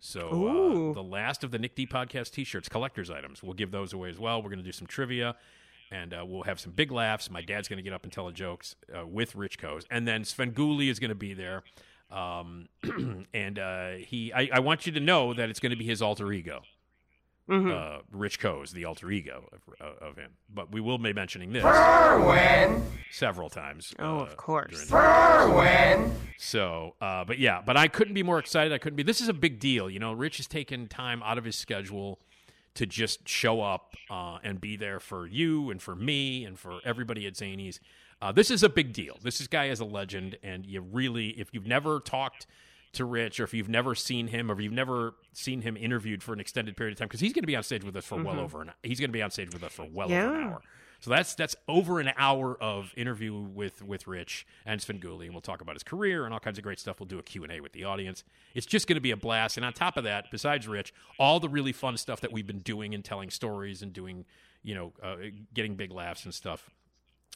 So uh, the last of the Nick D podcast T-shirts, collector's items. We'll give those away as well. We're going to do some trivia, and uh, we'll have some big laughs. My dad's going to get up and tell the jokes uh, with Rich Koz, and then Svengoolie is going to be there. Um, and uh, he, I, I want you to know that it's going to be his alter ego, Mhm. uh, Rich Koz, the alter ego of, uh, of him. But we will be mentioning this several times. Oh, uh, of course. during the- so, uh, but yeah, but I couldn't be more excited. I couldn't be. This is a big deal. You know, Rich has taken time out of his schedule to just show up uh, and be there for you and for me and for everybody at Zanies. Uh, this is a big deal. This is guy is a legend, and you really, if you've never talked to Rich, or if you've never seen him, or if you've never seen him interviewed for an extended period of time, because he's going to be on stage with us for well over an. He's going to be on stage with us for well over an hour. So that's that's over an hour of interview with with Rich and Svengoolie, and we'll talk about his career and all kinds of great stuff. We'll do a Q&A with the audience. It's just going to be a blast. And on top of that, besides Rich, all the really fun stuff that we've been doing and telling stories and doing, you know, uh, getting big laughs and stuff.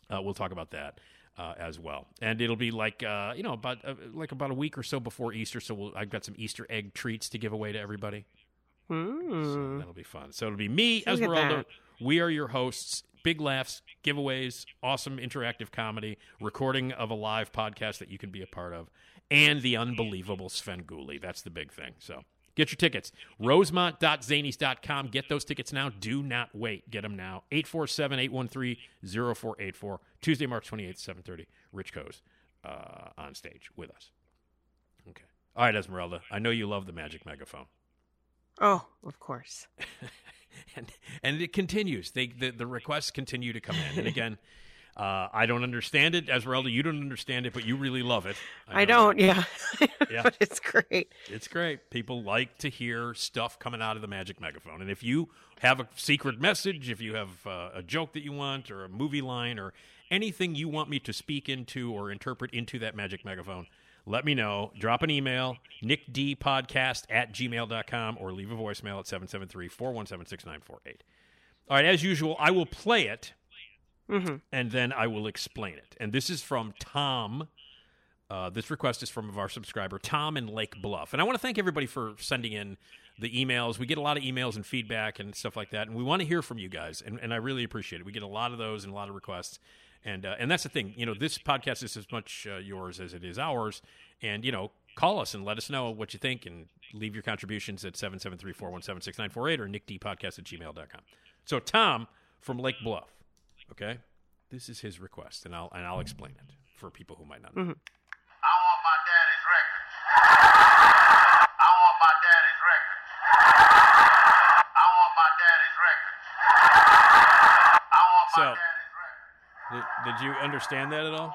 Uh, we'll talk about that. Uh, as well, and it'll be like uh, you know about uh, like about a week or so before Easter. So we'll, I've got some Easter egg treats to give away to everybody. So Hmm. that'll be fun. So it'll be me, Look Esmeralda. We are your hosts. Big laughs, giveaways, awesome interactive comedy, recording of a live podcast that you can be a part of, and the unbelievable Svengoolie. That's the big thing. So get your tickets. Rosemont.zanies.com. Get those tickets now. Do not wait. Get them now. 847 813 0484. Tuesday, March 28th, 730. Rich Koz uh, on stage with us. Okay. All right, Esmeralda. I know you love the magic megaphone. Oh, of course. and and it continues. They the, the requests continue to come in. And again, uh, I don't understand it, Esmeralda. You don't understand it, but you really love it. I, know don't, yeah. Yeah. but it's great. It's great. People like to hear stuff coming out of the magic megaphone. And if you have a secret message, if you have uh, a joke that you want, or a movie line, or anything you want me to speak into or interpret into that magic megaphone, let me know. Drop an email, nickdpodcast at gmail.com, or leave a voicemail at 773 417 6948. All right, as usual, I will play it Mhm. and then I will explain it. And this is from Tom. Uh, this request is from our subscriber, Tom in Lake Bluff. And I want to thank everybody for sending in the emails. We get a lot of emails and feedback and stuff like that. And we want to hear from you guys. And, and I really appreciate it. We get a lot of those and a lot of requests. And, uh, and that's the thing. You know, this podcast is as much uh, yours as it is ours. And, you know, call us and let us know what you think and leave your contributions at 773 417 6948 or nickdpodcast at gmail.com. So, Tom from Lake Bluff. Okay, this is his request, and I'll and I'll explain it for people who might not know. Mm-hmm. I want my daddy's records. I want my daddy's records. I want my daddy's records. I want my So, daddy's records. Did, did you understand that at all?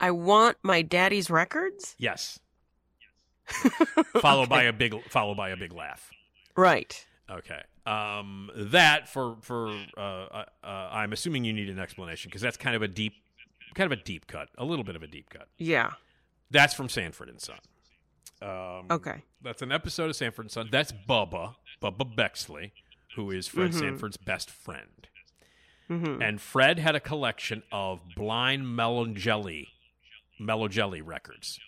I want my daddy's records? Yes. Followed by a big followed by a big laugh. Right. Okay. Um, that for for uh, uh, uh, I'm assuming you need an explanation because that's kind of a deep, kind of a deep cut, a little bit of a deep cut. Yeah. That's from Sanford and Son. Um, Okay. That's an episode of Sanford and Son. That's Bubba, Bubba Bexley, who is Fred Mhm. Sanford's best friend. Mhm. And Fred had a collection of blind Melonjelly, Mellow Jelly records,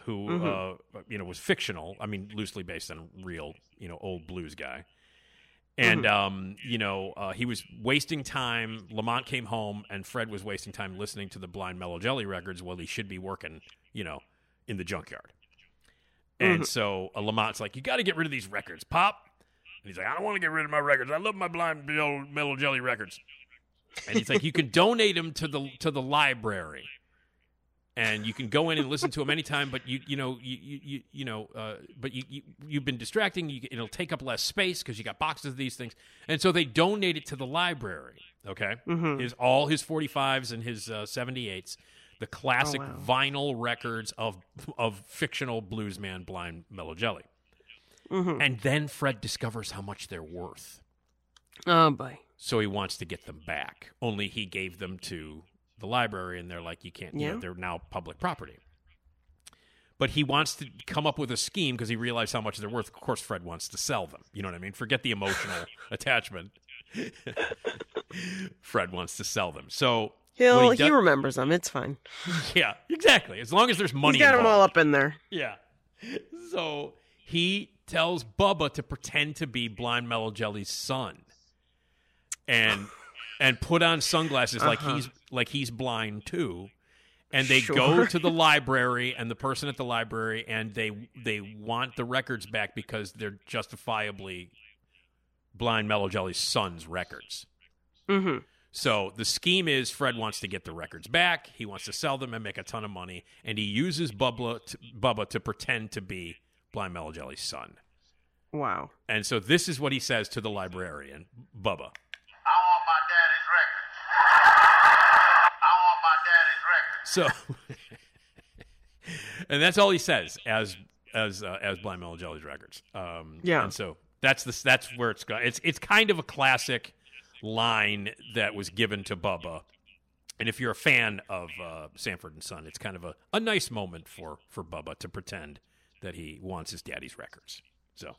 who Mhm. uh, you know was fictional. I mean, loosely based on a real, you know, old blues guy. And Mhm. um, you know, uh, he was wasting time. Lamont came home, and Fred was wasting time listening to the blind Mellow Jelly records while he should be working, you know, in the junkyard. And Mhm. so uh, Lamont's like, "You got to get rid of these records, Pop." And he's like, "I don't want to get rid of my records. I love my blind Mellow, Mellow Jelly records." And he's like, "You can donate them to the to the library, and you can go in and listen to them anytime. But you you know you you you, know uh, but you, you you've been distracting. You, it'll take up less space because you got boxes of these things. And so they donate it to the library. Okay, Mhm. his all his forty fives and his uh, seventy eights." The classic wow. vinyl records of of fictional bluesman Blind Mellow Jelly. Mhm. And then Fred discovers how much they're worth. Oh boy. So he wants to get them back. Only he gave them to the library and they're like, you can't, you know, Yeah. they're now public property. But he wants to come up with a scheme because he realized how much they're worth. Of course, Fred wants to sell them. You know what I mean? Forget the emotional attachment. Fred wants to sell them. So He'll he, he remembers them. It's fine. yeah, exactly. As long as there's money He's got them all up in there. Yeah. So he tells Bubba to pretend to be Blind Mellow Jelly's son, and and put on sunglasses like Uh-huh. he's like he's blind too. And they Sure. go to the library, and the person at the library, and they they want the records back because they're justifiably Blind Mellow Jelly's son's records. Mm-hmm. So the scheme is Fred wants to get the records back. He wants to sell them and make a ton of money, and he uses Bubba to, Bubba to pretend to be Blind Mellow Jelly's son. Wow. And so this is what he says to the librarian, Bubba. I want my daddy's records. I want my daddy's records. So, and that's all he says as as uh, as Blind Mellow Jelly's records. Um, Yeah. And so that's the that's where it's going. It's it's kind of a classic line that was given to Bubba. And if you're a fan of uh, Sanford and Son, it's kind of a, a nice moment for for Bubba to pretend that he wants his daddy's records. So,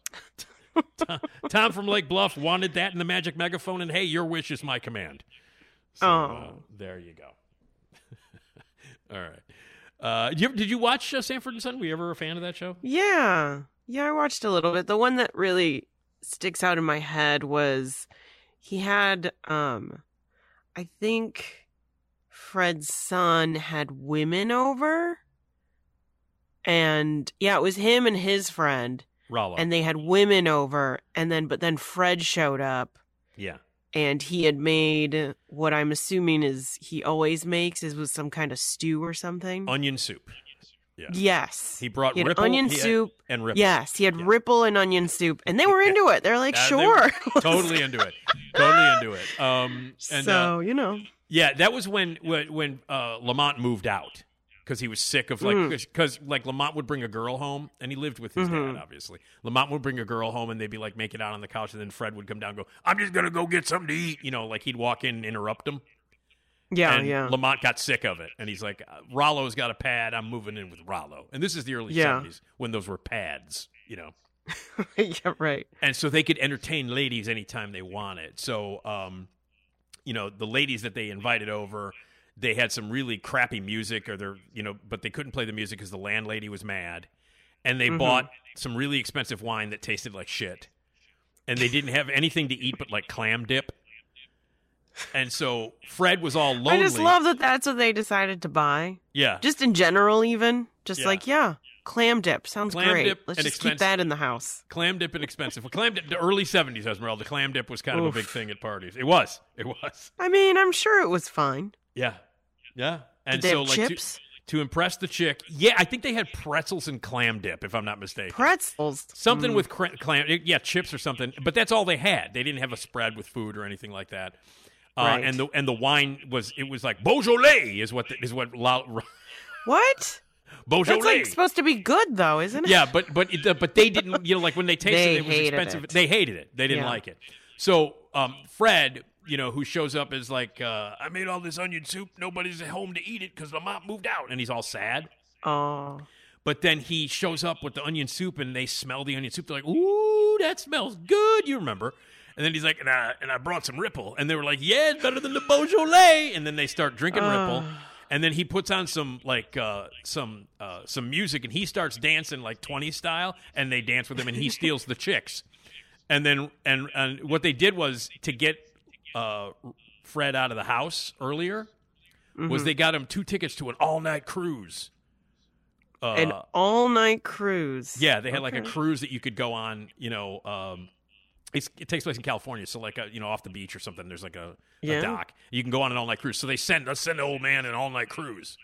Tom, Tom from Lake Bluff wanted that in the magic megaphone, and hey, your wish is my command. So uh, Oh. there you go. All right. Uh, did, you, did you watch uh, Sanford and Son? Were you ever a fan of that show? Yeah. Yeah, I watched a little bit. The one that really sticks out in my head was he had um I think Fred's son had women over. And yeah, it was him and his friend. Rollo. And they had women over and then but then Fred showed up yeah. And he had made what I'm assuming is he always makes is with some kind of stew or something. Onion soup. Yeah. Yes. He brought He had Ripple onion he had- soup and Ripple. Yes, he had Ripple and onion soup, and they were into it. They're like, Uh, they sure, were totally into it. Totally into it. Um, and so uh, you know, yeah, that was when when, when uh, Lamont moved out because he was sick of like Mm. because like Lamont would bring a girl home and he lived with his Mhm. dad obviously. Lamont would bring a girl home and they'd be like making out on the couch and then Fred would come down and go, "I'm just gonna go get something to eat," you know, like he'd walk in and interrupt him. yeah, and yeah, Lamont got sick of it, and he's like, "Rollo's got a pad. I'm moving in with Rollo." And this is the early Yeah. '70s when those were pads, you know. yeah, right. and so they could entertain ladies anytime they wanted. So, um, you know, the ladies that they invited over, they had some really crappy music, or they're, you know, but they couldn't play the music because the landlady was mad, and they Mhm. bought some really expensive wine that tasted like shit, and they didn't have anything to eat but like clam dip. And so Fred was all lonely. I just love that. That's what they decided to buy. Yeah. Just in general, even just Yeah. like yeah, clam dip sounds Clam great. dip Let's just expensive. keep that in the house. Clam dip and expensive. Well, clam dip, the early '70s, Esmeralda. Clam dip was kind of a big thing at parties. It was. It was. I mean, I'm sure it was fine. Yeah, yeah. And Did they so, have like, chips? To, to impress the chick, yeah, I think they had pretzels and clam dip, if I'm not mistaken. Pretzels, something Mm. with cra- clam, yeah, chips or something. But that's all they had. They didn't have a spread with food or anything like that. Uh, Right. And the and the wine was it was like Beaujolais is what the, is what La, What? Beaujolais. That's like supposed to be good, though, isn't it? Yeah, but but it, but they didn't. You know, like when they tasted They it, it was hated expensive. it. They hated it. They didn't Yeah. like it. So um, Fred, you know, who shows up is like, uh, I made all this onion soup. Nobody's at home to eat it because my mom moved out, and he's all sad. Oh, But then he shows up with the onion soup, and they smell the onion soup. They're like, "Ooh, that smells good." You remember? And then he's like, "And I, and I brought some Ripple," and they were like, "Yeah, it's better than the Beaujolais." And then they start drinking Ripple, and then he puts on some like uh, some uh, some music, and he starts dancing like 20 style, and they dance with him, and he steals the chicks. And then and and what they did was to get uh, Fred out of the house earlier was Mhm. they got him two tickets to an all night cruise. Uh, an all night cruise. yeah, they had like a cruise that you could go on. You know, um, it's, it takes place in California, so like a, you know off the beach or something. There's like a, Yeah. a dock. You can go on an all night cruise. So they send let's send the old man an all night cruise.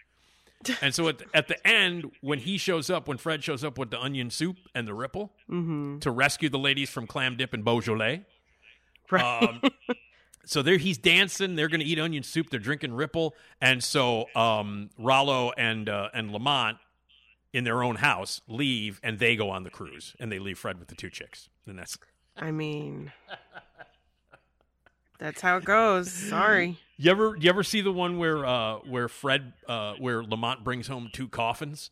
and so at the, at the end, when he shows up, when Fred shows up with the onion soup and the ripple Mhm. to rescue the ladies from clam dip and Beaujolais. Right. Um, so there he's dancing. They're going to eat onion soup. They're drinking Ripple, and so um, Rollo and uh, and Lamont in their own house leave, and they go on the cruise, and they leave Fred with the two chicks, and that's. I mean, that's how it goes. Sorry. You ever you ever see the one where uh, where Fred uh, where Lamont brings home two coffins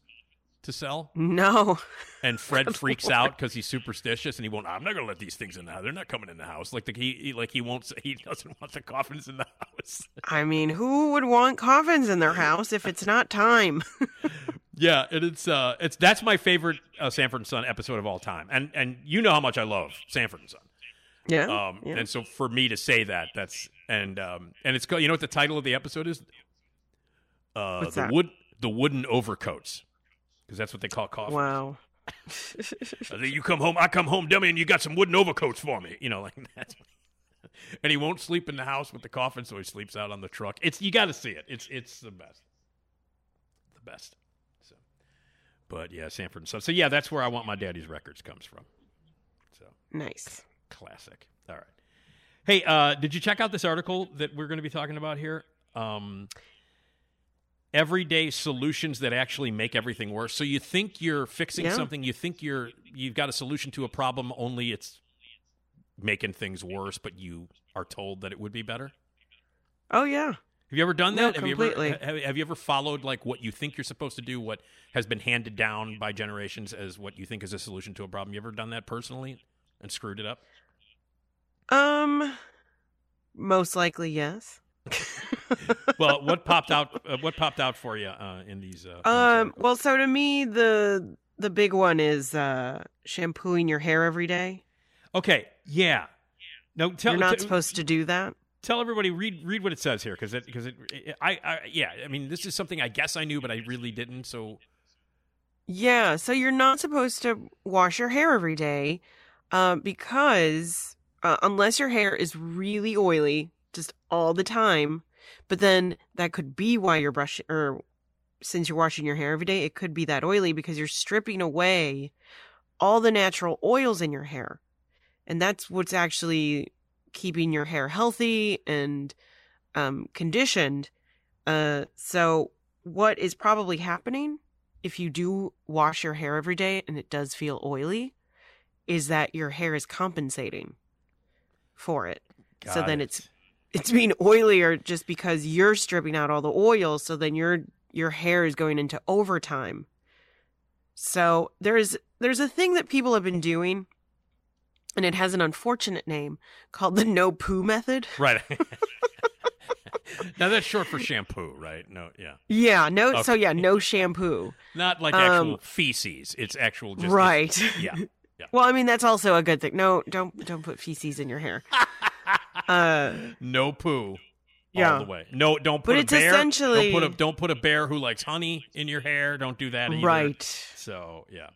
to sell, No. and Fred freaks out because he's superstitious, and he won't. I'm not going to let these things in the house. They're not coming in the house. Like the he, he like he won't. Say, He doesn't want the coffins in the house. I mean, who would want coffins in their house if it's not time? Yeah, and it's uh, it's that's my favorite uh, Sanford and Son episode of all time, and and you know how much I love Sanford and Son. Yeah, Um, yeah. and so for me to say that, that's and um, and it's. You know what the title of the episode is? Uh, What's the that? wood, the wooden overcoats, because that's what they call coffins. Wow. You come home, I come home, dummy, and you got some wooden overcoats for me. You know, like that's. And he won't sleep in the house with the coffin, so he sleeps out on the truck. It's you got to see it. It's it's the best, the best. So, but yeah, Sanford and Son. So yeah, that's where I want my daddy's records comes from. So Nice. classic. All right. Hey, uh, did you check out this article that we're going to be talking about here? Um, everyday solutions that actually make everything worse. So you think you're fixing Yeah. something, you think you're you've got a solution to a problem, only it's making things worse, but you are told that it would be better? Oh yeah. Have you ever done No, that? have you completely. ever have, have you ever followed like what you think you're supposed to do, what has been handed down by generations as what you think is a solution to a problem? You ever done that personally and screwed it up? Um, most likely yes. well, what popped out? Uh, what popped out for you uh, in these? Uh, Um, well, so to me, the the big one is uh, shampooing your hair every day. okay, yeah. No, tell, You're not t- supposed to do that. tell everybody read read what it says here because it because it, I, I yeah I mean this is something I guess I knew but I really didn't so Yeah, so you're not supposed to wash your hair every day, uh, because uh, unless your hair is really oily, just all the time. But then that could be why you're brushing, or since you're washing your hair every day, it could be that oily because you're stripping away all the natural oils in your hair, and that's what's actually keeping your hair healthy and um, conditioned. Uh, so what is probably happening if you do wash your hair every day and it does feel oily is that your hair is compensating for it. so then it. it's it's being oilier just because you're stripping out all the oil so then your your hair is going into overtime. So there's there's a thing that people have been doing and it has an unfortunate name called the no poo method. right now that's short for shampoo right no yeah Yeah, no so yeah, no shampoo. not like Um, actual feces it's actual just right. yeah yeah Well, I mean that's also a good thing. No, don't don't put feces in your hair. Uh, no poo Yeah. all the way no don't But put it's a bear essentially- don't put a don't put a bear who likes honey in your hair don't do that either. Right. so yeah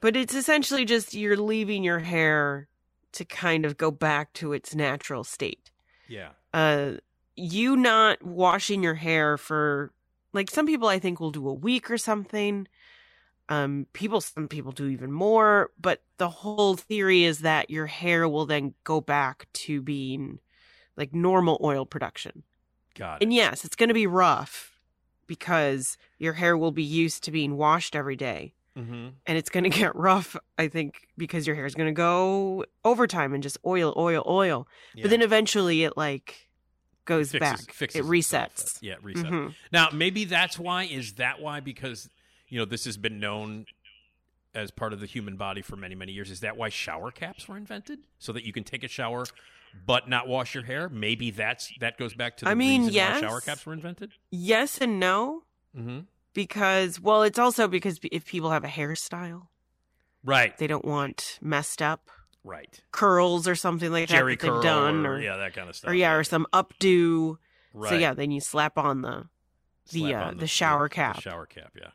but it's essentially just you're leaving your hair to kind of go back to its natural state. yeah Uh, you not washing your hair for like some people I think will do a week or something. Um, people some people do even more, but the whole theory is that your hair will then go back to being like normal oil production. got it And yes, it's going to be rough because your hair will be used to being washed every day. mm-hmm. And it's going to get rough, I think, because your hair is going to go overtime and just oil, oil, oil. But then eventually it like goes Fixes- back. fixes it resets. itself. Yeah, it resets. Mhm. Now, maybe that's why. Is that why? Because you know this has been known as part of the human body for many, many years. Is that why shower caps were invented? So that you can take a shower but not wash your hair? Maybe that's that goes back to the I mean, reason yes. why shower caps were invented. Yes and no. Mm-hmm. Because, well, it's also because if people have a hairstyle, Right, they don't want messed up right. curls or something like Jerry that that they've done, or, or, yeah, that kind of stuff. or yeah, or some updo. right. So yeah, then you slap on the the uh, on the, shower the cap. shower cap, yeah.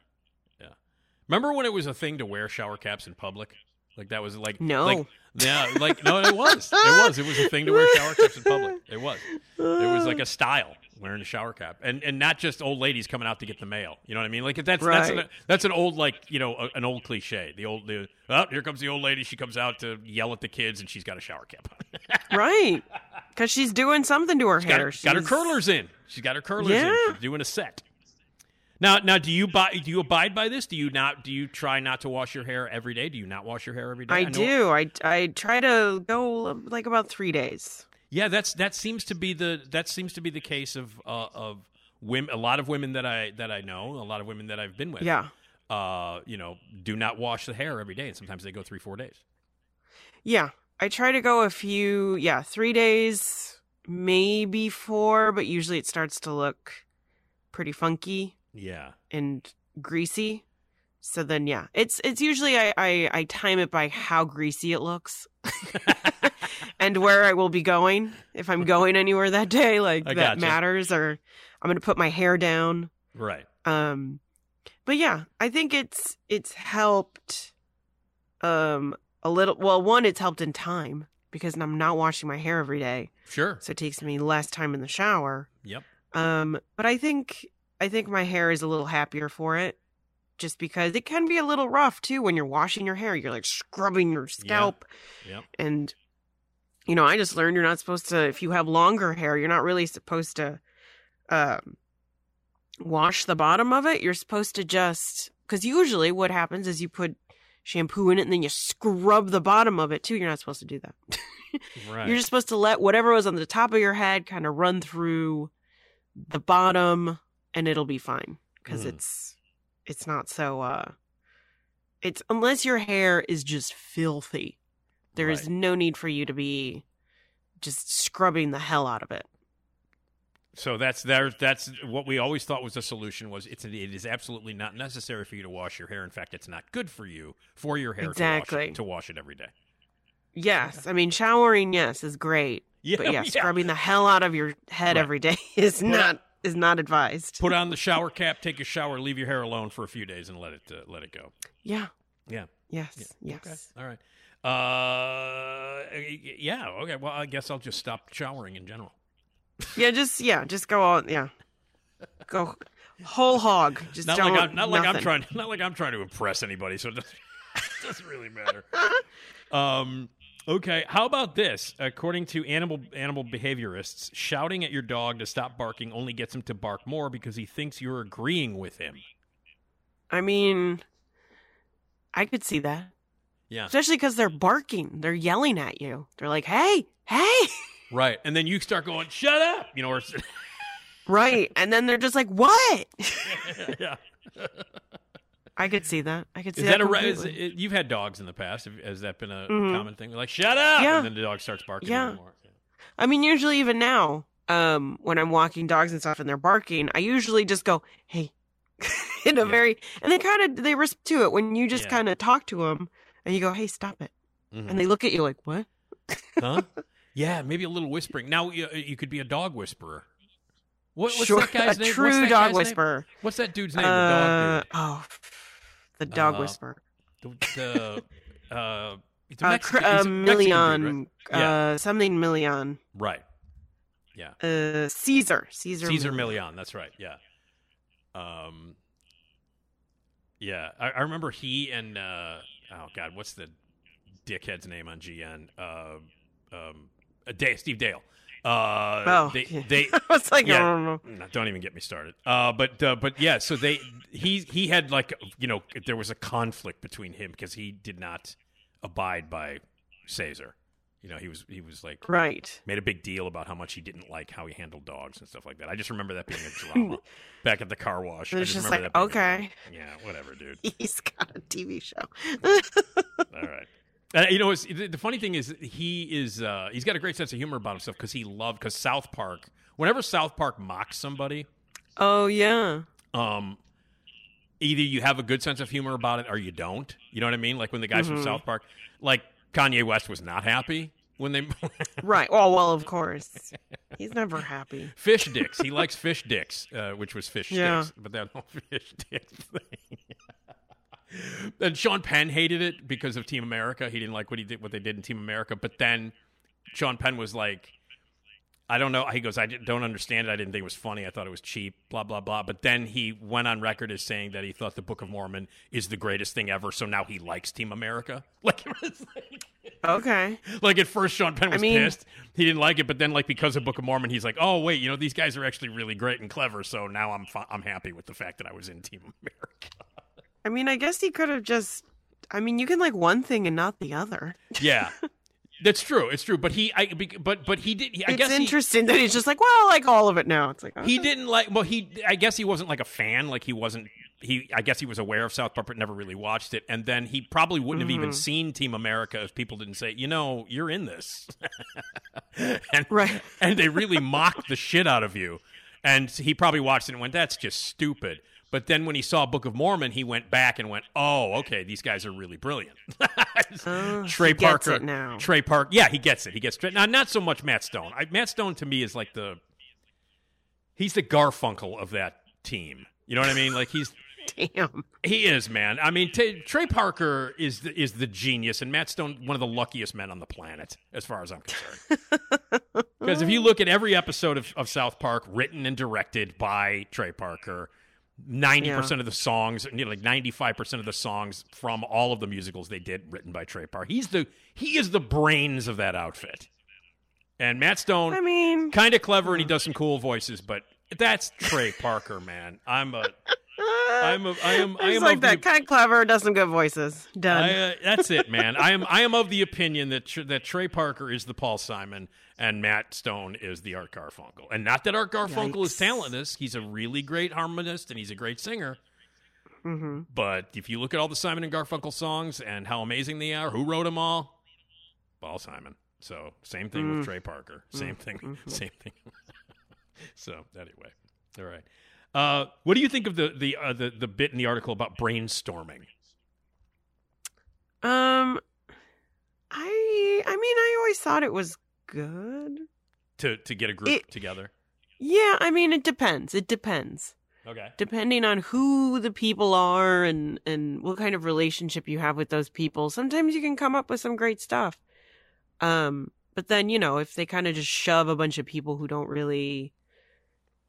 Remember when it was a thing to wear shower caps in public? Like that was like No. like, yeah, like no, it was, it was, it was a thing to wear shower caps in public. It was, it was like a style wearing a shower cap, and and not just old ladies coming out to get the mail. You know what I mean? Like that's that's Right. an, that's an old like you know a, an old cliche. The old the oh here comes the old lady. She comes out to yell at the kids, and she's got a shower cap on. right? Because she's doing something to her got, hair. her, got her curlers in. She's got her curlers in. She's doing a set. Now, now, do you buy? Do you abide by this? Do you not? Do you try not to wash your hair every day? Do you not wash your hair every day? I know- do. I I try to go like about three days. Yeah, that's that seems to be the that seems to be the case of uh, of women. A lot of women that I that I know, a lot of women that I've been with. Yeah. Uh, you know, do not wash the hair every day, and sometimes they go three, four days. Yeah, I try to go a few. Yeah, three days, maybe four, but usually it starts to look pretty funky Yeah. and greasy. So then, yeah, it's it's usually I I, I time it by how greasy it looks. and where I will be going if I'm going anywhere that day, like I that gotcha. matters. Or I'm going to put my hair down. Right. Um, but yeah, I think it's it's helped um a little. Well, one, it's helped in time because I'm not washing my hair every day, Sure. so it takes me less time in the shower. Yep. Um, but I think I think my hair is a little happier for it, just because it can be a little rough too when you're washing your hair. You're like scrubbing your scalp, Yep. and you know, I just learned you're not supposed to. If you have longer hair, you're not really supposed to um, wash the bottom of it. You're supposed to just because usually what happens is you put shampoo in it and then you scrub the bottom of it too. You're not supposed to do that. Right. You're just supposed to let whatever was on the top of your head kind of run through the bottom and it'll be fine because Mhm. it's it's not so uh it's unless your hair is just filthy. There is Right. no need for you to be just scrubbing the hell out of it. So that's there. That's what we always thought was the solution. Was it's it is absolutely not necessary for you to wash your hair. In fact, it's not good for you for your hair to wash, Exactly. it, to wash it every day. Yes, I mean showering yes is great. Yeah, but yeah, yeah. scrubbing the hell out of your head Right. every day is Put not is not advised. Put on the shower cap, take a shower, leave your hair alone for a few days, and let it uh, let it go. Yeah. Yeah. Yes. Yes. All right. Uh, yeah. Okay. Well, I guess I'll just stop showering in general. Yeah, just yeah, just go on. Yeah, go whole hog. Just not don't. like I'm not like I'm trying not like I'm trying to impress anybody. So it doesn't, it doesn't really matter. um. Okay. How about this? According to animal animal behaviorists, shouting at your dog to stop barking only gets him to bark more because he thinks you're agreeing with him. I mean, I could see that, Yeah. especially because they're barking. They're yelling at you. They're like, "Hey, hey!" Right. And then you start going, "Shut up," you know, or Right, and then they're just like, "What?" yeah. I could see that. I could see Is that a re- is it, you've had dogs in the past? Has that been a Mhm. common thing? Like, shut up, Yeah. and then the dog starts barking Yeah. I mean, usually even now, um, when I'm walking dogs and stuff and they're barking, I usually just go, "Hey," in a very, and they kind of they respond to it when you just Yeah. kind of talk to them and you go, "Hey, stop it," Mhm. and they look at you like, "What?" Huh? yeah, maybe a little whispering. Now you, you could be a dog whisperer. What, what's Sure, that guy's a name? true What's that dog guy's name? whisperer. What's that dude's name? Uh, dog oh, the dog Uh, whisperer. The, the uh, a Uh, Mexican, cr- uh, a Mexican dude, Millan, right? Yeah. uh, something Millan. Right. Yeah. Uh, Cesar, Cesar, Cesar Millan. Millan. That's right. Yeah. Um. Yeah, I, I remember he and uh, oh god, what's the dickhead's name on GN? Uh, um, uh, Steve Dale. Uh, Oh, they yeah. they. I was like, yeah, I no, don't even get me started. Uh, but uh, but yeah, so they he he had like you know there was a conflict between him because he did not abide by Cesar. You know, he was he was like Right. made a big deal about how much he didn't like how he handled dogs and stuff like that. I just remember that being a drama back at the car wash. I It's just just remember like, okay. yeah, whatever, dude. He's got a TV show. All right. And, you know, the, the funny thing is he is uh, he's got a great sense of humor about himself because he loved because South Park. Whenever South Park mocks somebody, oh yeah. um, either you have a good sense of humor about it or you don't. You know what I mean? Like when the guys from Mhm. South Park, like Kanye West was not happy when they Right. Oh well, of course. He's never happy. fish dicks. He likes fish dicks, uh, which was fish Yeah. sticks, but that whole fish dicks thing. And Sean Penn hated it because of Team America. He didn't like what he did, what they did in Team America. But then Sean Penn was like, I don't know. He goes, I don't understand it. I didn't think it was funny. I thought it was cheap. Blah blah blah. But then he went on record as saying that he thought the Book of Mormon is the greatest thing ever. So now he likes Team America. Like it was like. Okay. Like at first, Sean Penn I was mean- pissed. He didn't like it, but then, like because of Book of Mormon, he's like, "Oh wait, you know these guys are actually really great and clever." So now I'm I'm happy with the fact that I was in Team America. I mean, I guess he could have just. I mean, you can like one thing and not the other. Yeah, that's true. It's true. But he, I, but but he did. He, I it's guess he, interesting that he's just like, well, I like all of it now. It's like he didn't like. Well, he. I guess he wasn't like a fan. Like he wasn't. He. I guess he was aware of South Park, but never really watched it. And then he probably wouldn't have even Mhm. seen Team America if people didn't say, "You know, you're in this." and, Right. And they really mocked the shit out of you. And he probably watched it and went, "That's just stupid." But then when he saw Book of Mormon, he went back and went, "Oh, okay, these guys are really brilliant." Oh, Trey he gets Parker it now. Trey Park, yeah, he gets it. He gets it. Now, not so much Matt Stone. I, Matt Stone to me is like the he's the Garfunkel of that team. You know what I mean? Like he's Damn. he is man. I mean, t- Trey Parker is the, is the genius, and Matt Stone one of the luckiest men on the planet, as far as I'm concerned. Because if you look at every episode of, of South Park, written and directed by Trey Parker, ninety percent of the songs, you know, like ninety five percent of the songs from all of the musicals they did, written by Trey Parker. He's the he is the brains of that outfit. And Matt Stone, I mean, kind of clever, and he does some cool voices, but that's Trey Parker, man. I'm a I'm a, I am I am like that. the, Kind of clever. Does some good voices. Done. I, uh, that's it, man. I am I am of the opinion that Tr- that Trey Parker is the Paul Simon and Matt Stone is the Art Garfunkel, and not that Art Garfunkel is talentless. He's a really great harmonist and he's a great singer. hmm But if you look at all the Simon and Garfunkel songs and how amazing they are, who wrote them all? Paul Simon. So same thing Mm. with Trey Parker. Same thing. Mm-hmm. Same thing. so anyway, all right. Uh, what do you think of the the uh, the the bit in the article about brainstorming? Um, I I mean, I always thought it was good. to to get a group It- together. Yeah, I mean, it depends. It depends. Okay. Depending on who the people are and and what kind of relationship you have with those people, sometimes you can come up with some great stuff. Um, but then you know, if they kind of just shove a bunch of people who don't really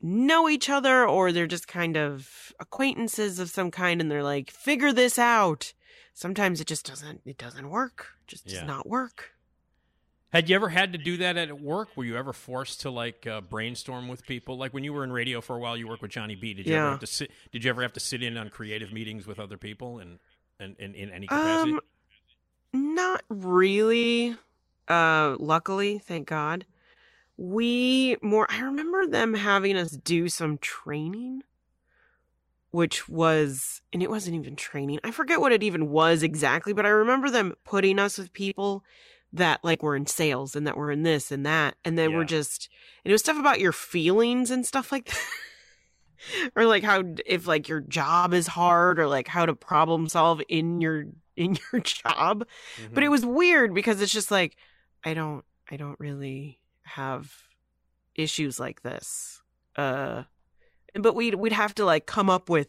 know each other or they're just kind of acquaintances of some kind and they're like figure this out sometimes it just doesn't it doesn't work It just does Yeah. not work Had you ever had to do that at work? Were you ever forced to like uh, brainstorm with people? Like when you were in radio for a while, you worked with Johnny B. Did you ever have to sit? Did you ever have to sit in on creative meetings with other people and and in, in any capacity? um not really uh luckily thank god we more i remember them having us do some training which was and it wasn't even training i forget what it even was exactly but i remember them putting us with people that like were in sales and that were in this and that and then Yeah. we're just and it was stuff about your feelings and stuff like that or like how if like your job is hard or like how to problem solve in your in your job but Mm-hmm. it was weird because it's just like i don't i don't really have issues like this uh but we'd we'd have to like come up with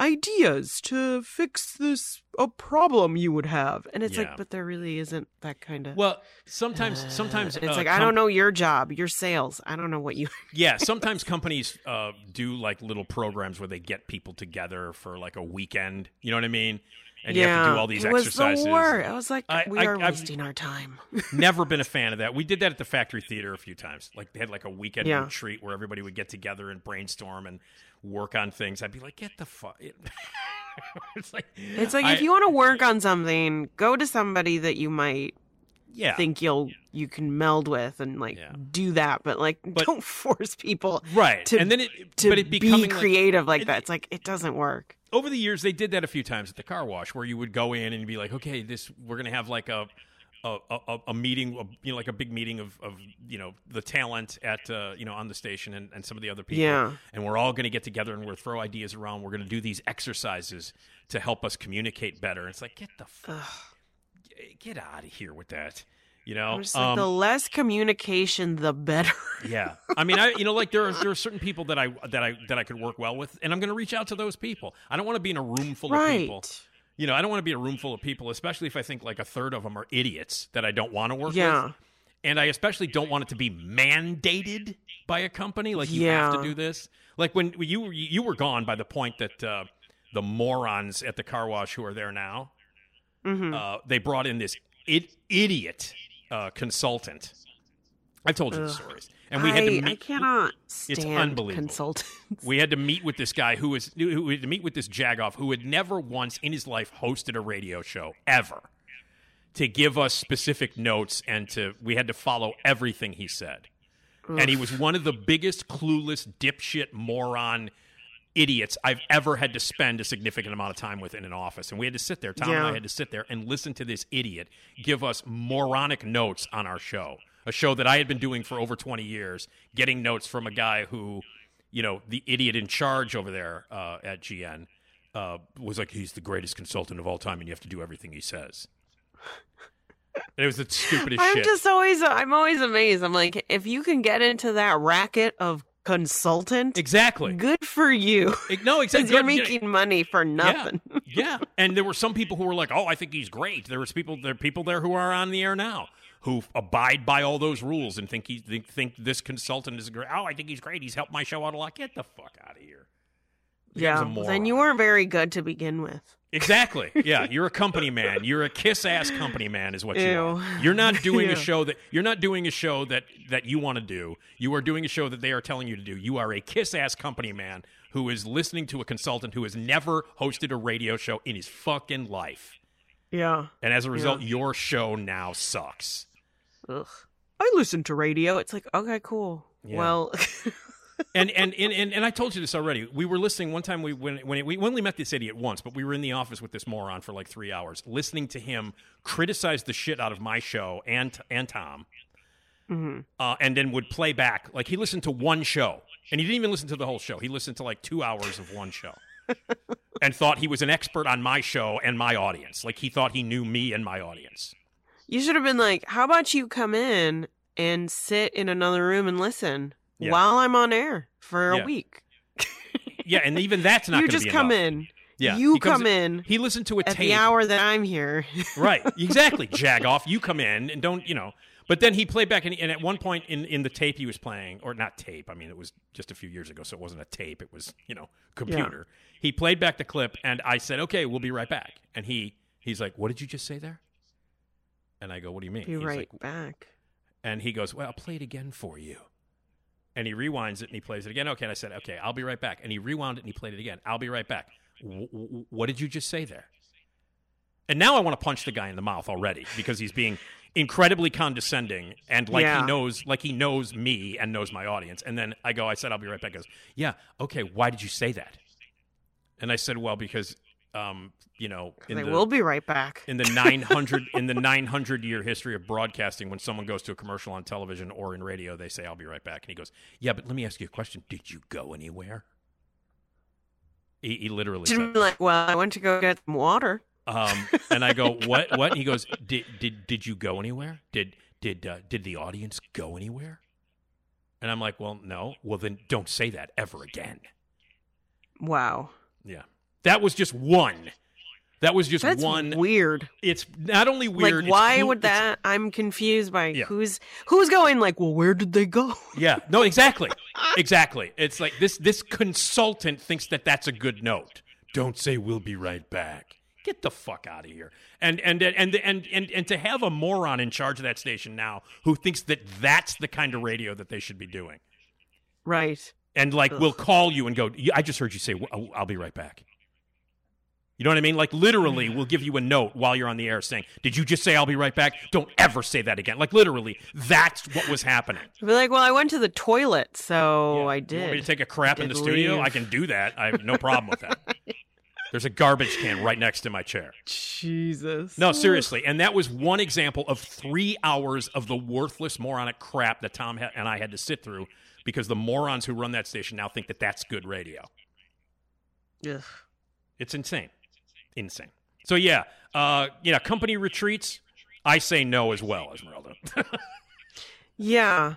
ideas to fix this a problem you would have and it's Yeah. like but there really isn't that kind of well, sometimes sometimes it's uh, like i don't know your job your sales i don't know what you Yeah, sometimes companies uh, do like little programs where they get people together for like a weekend. You know what I mean? And you have to do all these it was exercises. the worst. i was like I- we I- are I've- wasting our time Never been a fan of that. We did that at the Factory Theater a few times. Like they had like a weekend Yeah. retreat where everybody would get together and brainstorm and work on things. I'd be like, get the fuck. it's like It's like I- if you want to work on something, go to somebody that you might yeah think you'll you can meld with and like Yeah. do that, but like But- don't force people right to and then it to but it be becoming like- creative like, it- that. It's like it doesn't work. Over the years they did that a few times at the car wash where you would go in and be like okay this we're gonna have like a a, a, a meeting a, you know like a big meeting of, of you know the talent at uh, you know on the station and, and some of the other people. Yeah. and we're all gonna get together and we're throw ideas around. We're gonna do these exercises to help us communicate better. It's like get the f- get out of here with that you know like, Um, the less communication, the better. yeah, I mean, I you know, like there are there are certain people that I that I that I could work well with, and I'm going to reach out to those people. I don't want to be in a room full of people. You know, I don't want to be a room full of people, especially if I think like a third of them are idiots that I don't want to work Yeah. with. And I especially don't want it to be mandated by a company. Like you have to do this. Like when you you were gone by the point that uh, the morons at the car wash who are there now, hmm uh, they brought in this I- idiot uh, consultant. I've told you the stories, and we had to I, meet. I cannot stand unbelievable. consultants. We had to meet with this guy who was who had to meet with this jagoff who had never once in his life hosted a radio show ever to give us specific notes and to we had to follow everything he said. And he was one of the biggest clueless dipshit moron idiots I've ever had to spend a significant amount of time with in an office. And we had to sit there, Tom and I had to sit there and listen to this idiot give us moronic notes on our show. A show that I had been doing for over 20 years, getting notes from a guy who, you know, the idiot in charge over there uh, at GN uh, was like, he's the greatest consultant of all time and you have to do everything he says. It was the stupidest I'm shit. just always I'm always amazed. I'm like, if you can get into that racket of consultant, exactly. good for you. No, exactly. you're making money for nothing. yeah, and there were some people who were like, "Oh, I think he's great." There was people, there are people there who are on the air now who abide by all those rules and think he think, think this consultant is great. Oh, I think he's great. He's helped my show out a lot. Get the fuck out of here. The Yeah. then you weren't very good to begin with. Exactly. Yeah, you're a company man. You're a kiss ass company man, is what you Ew. are. You're not doing a show that you're not doing a show that that you want to do. You are doing a show that they are telling you to do. You are a kiss ass company man who is listening to a consultant who has never hosted a radio show in his fucking life, Yeah. and as a result, Yeah. your show now sucks. Ugh. I listen to radio. It's like, okay, cool. Yeah. Well, and, and and and and I told you this already. We were listening one time. We when when we only met this idiot once, but we were in the office with this moron for like three hours, listening to him criticize the shit out of my show and and Tom, Mhm. uh, and then would play back. Like he listened to one show, and he didn't even listen to the whole show. He listened to like two hours of one show, and thought he was an expert on my show and my audience. Like he thought he knew me and my audience. you should have been like, how about you come in and sit in another room and listen Yeah. while I'm on air for a week? Yeah, and even that's not you just be come enough. in. Yeah, You come in He listened to a at tape. the hour that I'm here. right exactly jagoff you come in and don't you know but then he played back and, and at one point in, in the tape he was playing or not tape i mean it was just a few years ago so it wasn't a tape it was you know computer he played back the clip and i said okay we'll be right back and he he's like what did you just say there and i go what do you mean Be He's right like, back. and he goes well i'll play it again for you and he rewinds it and he plays it again okay and i said okay i'll be right back and he rewound it and he played it again i'll be right back w- w- what did you just say there and now I want to punch the guy in the mouth already because he's being incredibly condescending and like Yeah. he knows like he knows me and knows my audience. And then I go, I said I'll be right back. He goes, Yeah, okay, why did you say that? And I said, Well, because um, you know, in I the, will be right back. in the 900 in the 900 year history of broadcasting when someone goes to a commercial on television or in radio they say i'll be right back and he goes yeah but let me ask you a question did you go anywhere he, he literally be like, well, I went to go get some water. um, and I go, "What? What?" And he goes, "Did did did you go anywhere? Did did uh, did the audience go anywhere?" And I'm like, "Well, no. Well, then don't say that ever again." Wow. Yeah, that was just one. That was just That's one. weird. It's not only weird. like, why would that? I'm confused by Yeah. who's who's going. Like, well, where did they go? Yeah. No. Exactly. exactly. It's like this. This consultant thinks that that's a good note. Don't say we'll be right back. Get the fuck out of here. And and and and and and to have a moron in charge of that station now who thinks that that's the kind of radio that they should be doing, Right. and like Ugh. will call you and go, "I just heard you say I'll be right back." You know what I mean? Like literally, we'll give you a note while you're on the air saying, "Did you just say I'll be right back?" Don't ever say that again. Like literally, that's what was happening. Be like, well, I went to the toilet, so Yeah. I You did. want me to take a crap in the studio? leave. I can do that. I have no problem with that. There's a garbage can right next to my chair. Jesus. No, seriously. And that was one example of three hours of the worthless moronic crap that Tom and I had to sit through because the morons who run that station now think that that's good radio. Ugh. It's insane. Insane. So, yeah, uh, you know, company retreats, I say no as well, Esmeralda. Yeah.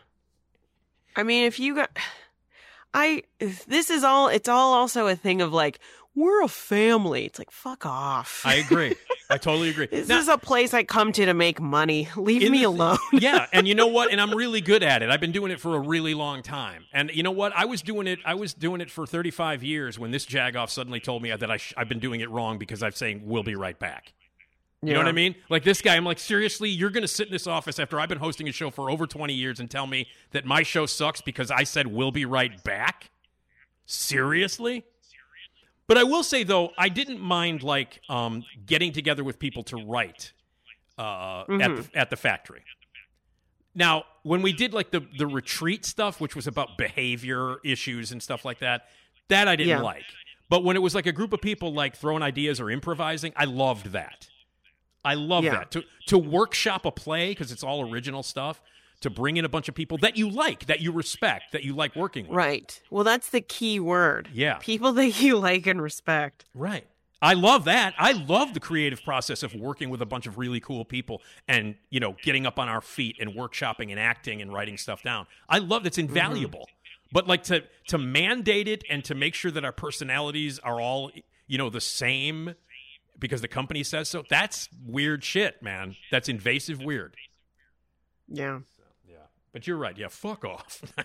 I mean, if you got, I this is all. It's all also a thing of like we're a family. It's like fuck off. I agree. I totally agree. this Now- is a place I come to to make money. Leave me alone. yeah, and you know what? And I'm really good at it. I've been doing it for a really long time. And you know what? I was doing it. I was doing it for 35 years when this jagoff suddenly told me that I sh- I've been doing it wrong because I'm saying we'll be right back. You know what I mean? Like this guy, I'm like, seriously, you're going to sit in this office after I've been hosting a show for over 20 years and tell me that my show sucks because I said we'll be right back? Seriously? But I will say though, I didn't mind like um, getting together with people to write uh, at Mhm. the, at the factory. Now, when we did like the the retreat stuff, which was about behavior issues and stuff like that, that I didn't Yeah. like. But when it was like a group of people like throwing ideas or improvising, I loved that. I love Yeah. that to to workshop a play because it's all original stuff. To bring in a bunch of people that you like, that you respect, that you like working with. Right. Well, that's the key word. Yeah. People that you like and respect. Right. I love that. I love the creative process of working with a bunch of really cool people and, you know, getting up on our feet and workshopping and acting and writing stuff down. I love that's mm-hmm. invaluable. But like to to mandate it and to make sure that our personalities are all, you know, the same because the company says so, that's weird shit, man. That's invasive weird. Yeah. But you're right. Yeah, fuck off.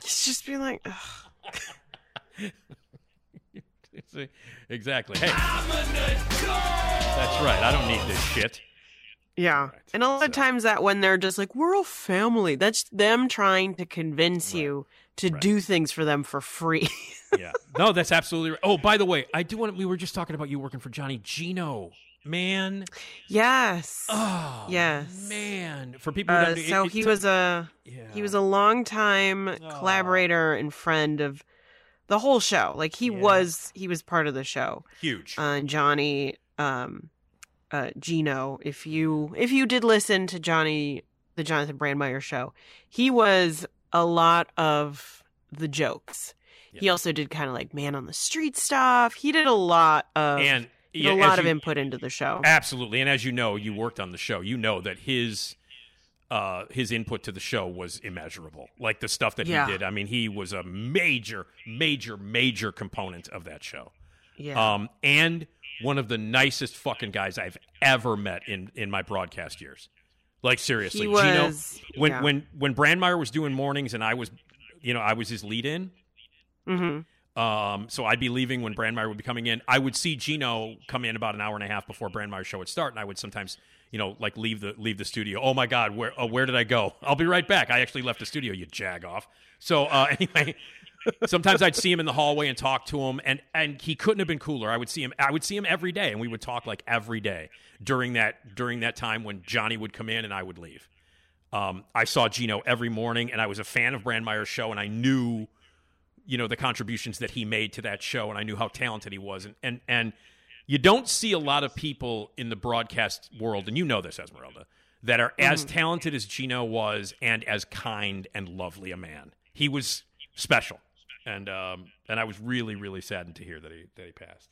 It's just be like. Exactly. Hey, that's right. I don't need this shit. Yeah. And a lot of times that when they're just like, we're a family, that's them trying to convince you to do things for them for free. yeah. No, that's absolutely right. Oh, by the way, I do want. We were just talking about you working for Johnny Gino. Man, yes. Oh, yes. man. For people who Uh, it- so it- he was a he was a longtime collaborator and friend of the whole show. Like he was he was part of the show. huge. Uh, Johnny um uh Gino, if you if you did listen to Johnny the Jonathan Brandmeier show, he was a lot of the jokes. He also did kind of like man on the street stuff. He did a lot of And, yeah, a lot of you- input into the show. Absolutely, and as you know, you worked on the show. You know that his uh, his input to the show was immeasurable. Like the stuff that Yeah. he did. I mean, he was a major, major, major component of that show. Yeah. Um, and one of the nicest fucking guys I've ever met in in my broadcast years. Like seriously, He Gino. When yeah. when when Brandmeier was doing mornings and I was, you know, I was his lead in. hmm Um, so I'd be leaving when Brandmeier would be coming in. I would see Gino come in about an hour and a half before Brandmeier's show would start, and I would sometimes, you know, like leave the leave the studio. Oh my God, where oh, where did I go? I'll be right back. I actually left the studio. You jag off. So uh, anyway, sometimes I'd see him in the hallway and talk to him, and and he couldn't have been cooler. I would see him. I would see him every day, and we would talk like every day during that during that time when Johnny would come in and I would leave. Um, I saw Gino every morning, and I was a fan of Brandmeier's show, and I knew you know the contributions that he made to that show and I knew how talented he was and and and you don't see a lot of people in the broadcast world and you know this Esmeralda that are as Mm-hmm. talented as Gino was and as kind and lovely a man. He was special. And um and I was really really saddened to hear that he that he passed.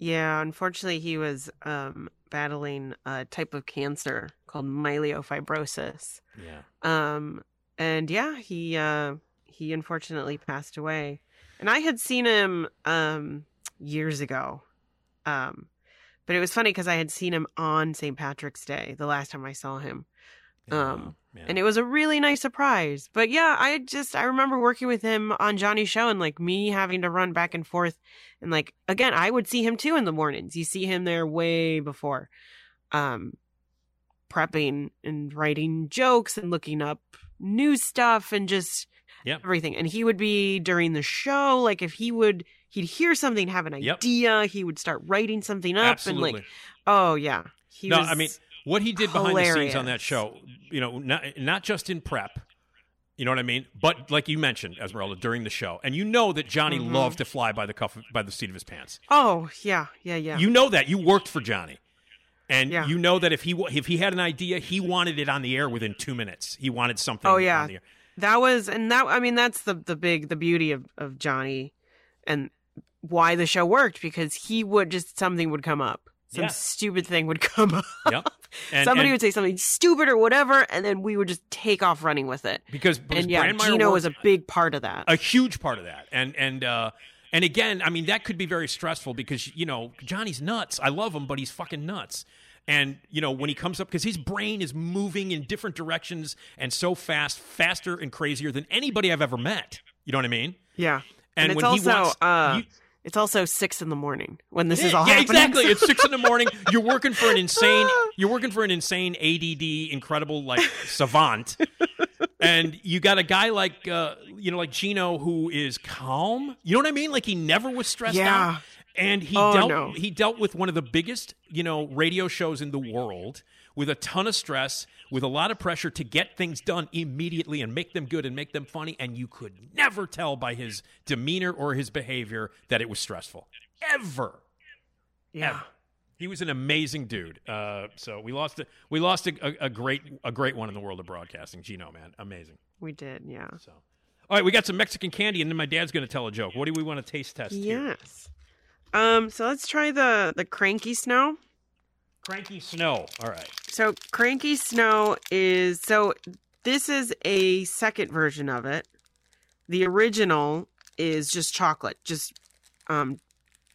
Yeah, unfortunately, he was um, battling a type of cancer called myelofibrosis. Yeah. Um, and yeah, he uh, he unfortunately passed away. And I had seen him um, years ago. Um, but it was funny because I had seen him on St. Patrick's Day the last time I saw him. Um, and it was a really nice surprise. But yeah, I just I remember working with him on Johnny's show and like me having to run back and forth and like again, I would see him too in the mornings. You see him there way before. Um prepping and writing jokes and looking up new stuff and just Yep. everything. And he would be during the show, like if he would he'd hear something, have an idea, he would start writing something up Absolutely. and like oh yeah. He no, was I mean what he did behind the scenes on that show, you know, not not just in prep, you know what I mean, but like you mentioned, Esmeralda, during the show, and you know that Johnny Mhm. loved to fly by the cuff by the seat of his pants. Oh yeah, yeah, yeah. You know that you worked for Johnny, and Yeah. you know that if he if he had an idea, he wanted it on the air within two minutes. He wanted something. Oh yeah, on the air. That was and that I mean that's the the big the beauty of of Johnny and why the show worked because he would just something would come up, some Yeah. stupid thing would come up. Yep. And- Somebody and- would say something stupid or whatever, and then we would just take off running with it. because, and yeah, Brandmeier Gino was a big part of that. a huge part of that and and uh and again i mean that could be very stressful because you know johnny's nuts i love him but he's fucking nuts and you know when he comes up because his brain is moving in different directions and so fast faster and crazier than anybody i've ever met you know what i mean yeah, and, it's when also he wants uh, you- it's also six in the morning when this is all yeah, happening. exactly. It's six in the morning. You're working for an insane. You're working for an insane ADD, incredible like savant, and you got a guy like uh, you know like Gino who is calm. You know what I mean? Like he never was stressed Yeah. out, and he Oh, dealt no. he dealt with one of the biggest you know radio shows in the world with a ton of stress, with a lot of pressure to get things done immediately and make them good and make them funny, and you could never tell by his demeanor or his behavior that it was stressful ever. yeah. Ever. He was an amazing dude. Uh, so we lost a, we lost a, a, a great a great one in the world of broadcasting. Gino, man, amazing. we did. Yeah. So, all right, we got some Mexican candy, and then my dad's going to tell a joke. What do we want to taste test? here? Um. So let's try the the kranky snow. Kranky Snow. All right. So Kranky Snow is so this is a second version of it. The original is just chocolate, just um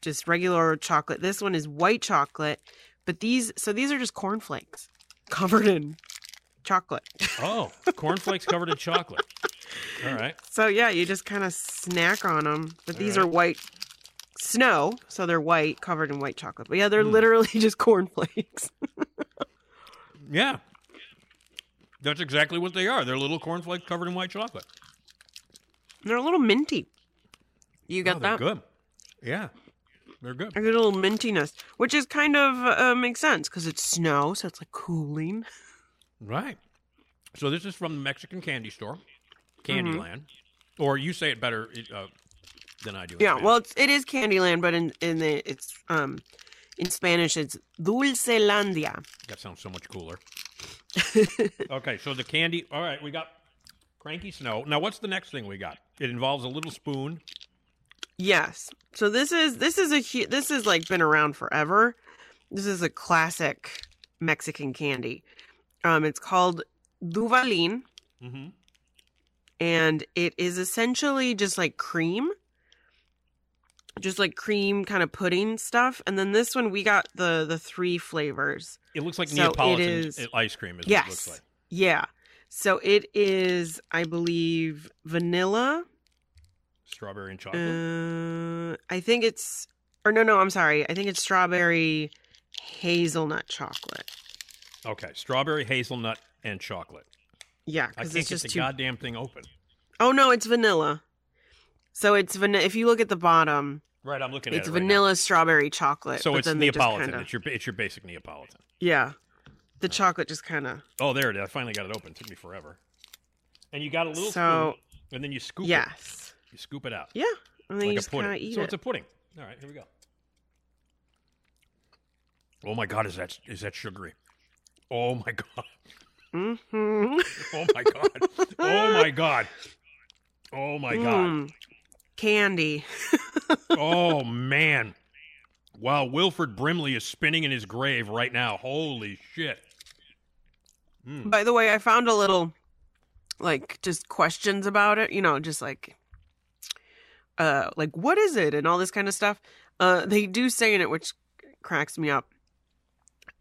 just regular chocolate. This one is white chocolate, but these so these are just cornflakes covered in chocolate. Oh, cornflakes covered in chocolate. All right. So yeah, you just kind of snack on them, but these All are white snow, so they're white, covered in white chocolate. But yeah, they're literally just cornflakes. Yeah. That's exactly what they are. They're little cornflakes covered in white chocolate. they're a little minty. You got Oh, they're that? good. Yeah. They're good. I get A little mintiness, which is kind of uh, makes sense because it's snow, so it's like cooling. Right. So this is from the Mexican candy store, Mm-hmm. Candyland. Or you say it better uh, than I do. Yeah, Spanish. well, it's, it is Candyland, but in in the it's um in Spanish it's Dulcelandia. That sounds so much cooler. okay, so the candy. All right, we got Kranky Snow. Now, what's the next thing we got? It involves a little spoon. Yes. So this is this is a this has like been around forever. This is a classic Mexican candy. Um, it's called Duvalin, Mm-hmm. and it is essentially just like cream, just like cream kind of pudding stuff. And then this one we got the the three flavors. It looks like So Neapolitan is- ice cream. Is yes. what it looks like. Yeah. So it is, I believe, vanilla. Strawberry and chocolate. Uh, I think it's, or no, no, I'm sorry. I think it's strawberry hazelnut chocolate. okay, strawberry, hazelnut, and chocolate. Yeah, I because can't it's get just the too. goddamn thing open. Oh no, it's vanilla. So it's vanilla. If you look at the bottom, Right, I'm looking it's at it. right now. vanilla strawberry chocolate. So but it's Neapolitan. kinda- It's your it's your basic Neapolitan. yeah. The chocolate just kind of. Oh, there it is. I finally got it open. It took me forever. And you got a little So- spoon, and then you scoop it. Yes. You scoop it out. Yeah. And then like you just kind of eat so it. it's a pudding. All right, here we go. Oh my god, is that is that sugary? Oh my god. hmm Oh my god. Oh my god. Oh my god. Mm. Candy. Oh man. Wow, Wilford Brimley is spinning in his grave right now. Holy shit. Mm. By the way, I found a little like just questions about it, you know, just like uh like what is it and all this kind of stuff. Uh they do say in it which cracks me up.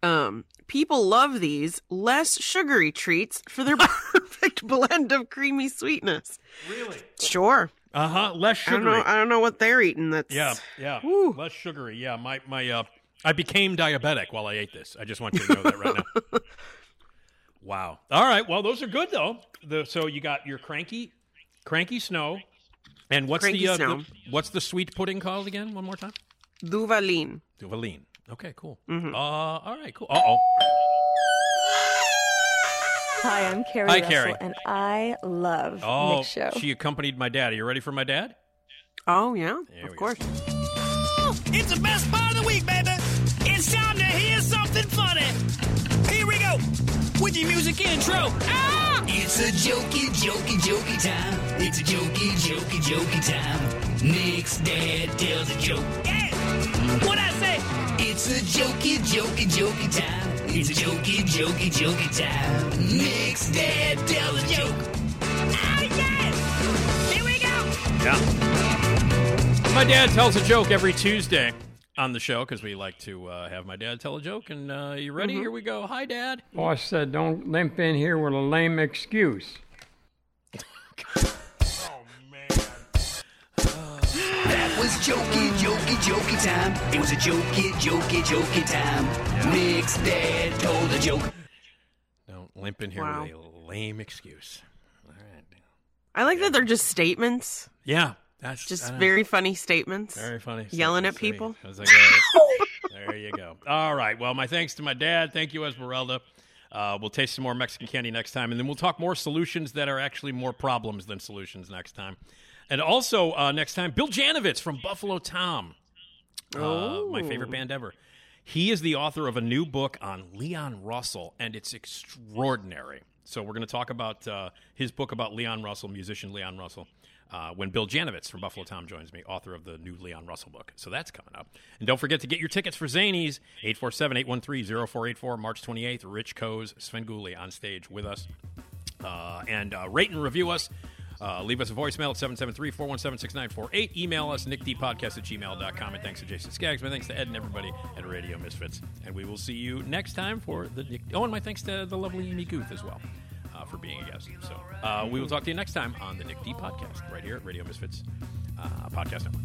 Um people love these less sugary treats for their perfect blend of creamy sweetness. Really? Sure. Uh-huh. Less sugary. I don't know I don't know what they're eating that's Yeah, yeah. Less sugary. Yeah, my my uh I became diabetic while I ate this. I just want you to know that right now. Wow. All right. Well, those are good though. The, so you got your kranky, kranky snow, and what's Kranky the, uh, snow. the what's the sweet pudding called again? One more time. Duvalin. Duvalin. Okay. Cool. Mhm. Uh. All right. Cool. Uh oh. Hi, I'm Carrie Hi, Russell, Carrie. and I love Oh, Nick's show. she accompanied my dad. Are you ready for my dad? Oh yeah, There of we go. course. It's the best part of the week, baby. It's time to hear something funny. Here we go with your music intro. Ah! It's a jokey, jokey, jokey time. It's a jokey, jokey, jokey time. Nick's dad tells a joke. Yeah! What I say? It's a jokey, jokey, jokey time. It's a jokey, jokey, jokey time. Nick's dad tells a joke. Ah, yeah! Here we go. Yeah. My dad tells a joke every Tuesday on the show because we like to uh, have my dad tell a joke. And uh, you ready? Here we go. Hi, Dad. Boss said, don't limp in here with a lame excuse. was jokey, jokey, jokey time. It was a jokey, jokey, jokey time. Nick's dad told a joke. Don't limp in here Wow. with a lame excuse. All right. I like that they're just statements. Yeah, that's Just I know. very funny statements. Very funny. Yelling at people. Like, oh, there you go. All right. Well, my thanks to my dad. Thank you, Esmeralda. Uh, we'll taste some more Mexican candy next time, and then we'll talk more solutions that are actually more problems than solutions next time. And also uh, next time, Bill Janovitz from Buffalo Tom, uh, my favorite band ever. He is the author of a new book on Leon Russell, and it's extraordinary. So we're going to talk about uh, his book about Leon Russell, musician Leon Russell, uh, when Bill Janovitz from Buffalo Tom joins me, author of the new Leon Russell book. So that's coming up. And don't forget to get your tickets for Zanies, 847-813-0484, March 28th. Rich Koz, Sven Gulli on stage with us. Uh, and uh, rate and review us. Uh, leave us a voicemail at 773-417-6948. Email us, nickdpodcast at gmail.com. And thanks to Jason Skaggs. My thanks to Ed and everybody at Radio Misfits. And we will see you next time for the Nick... Oh, and my thanks to the lovely Amy Guth as well uh, for being a guest. So uh, we will talk to you next time on the Nick D Podcast right here at Radio Misfits uh, Podcast Network.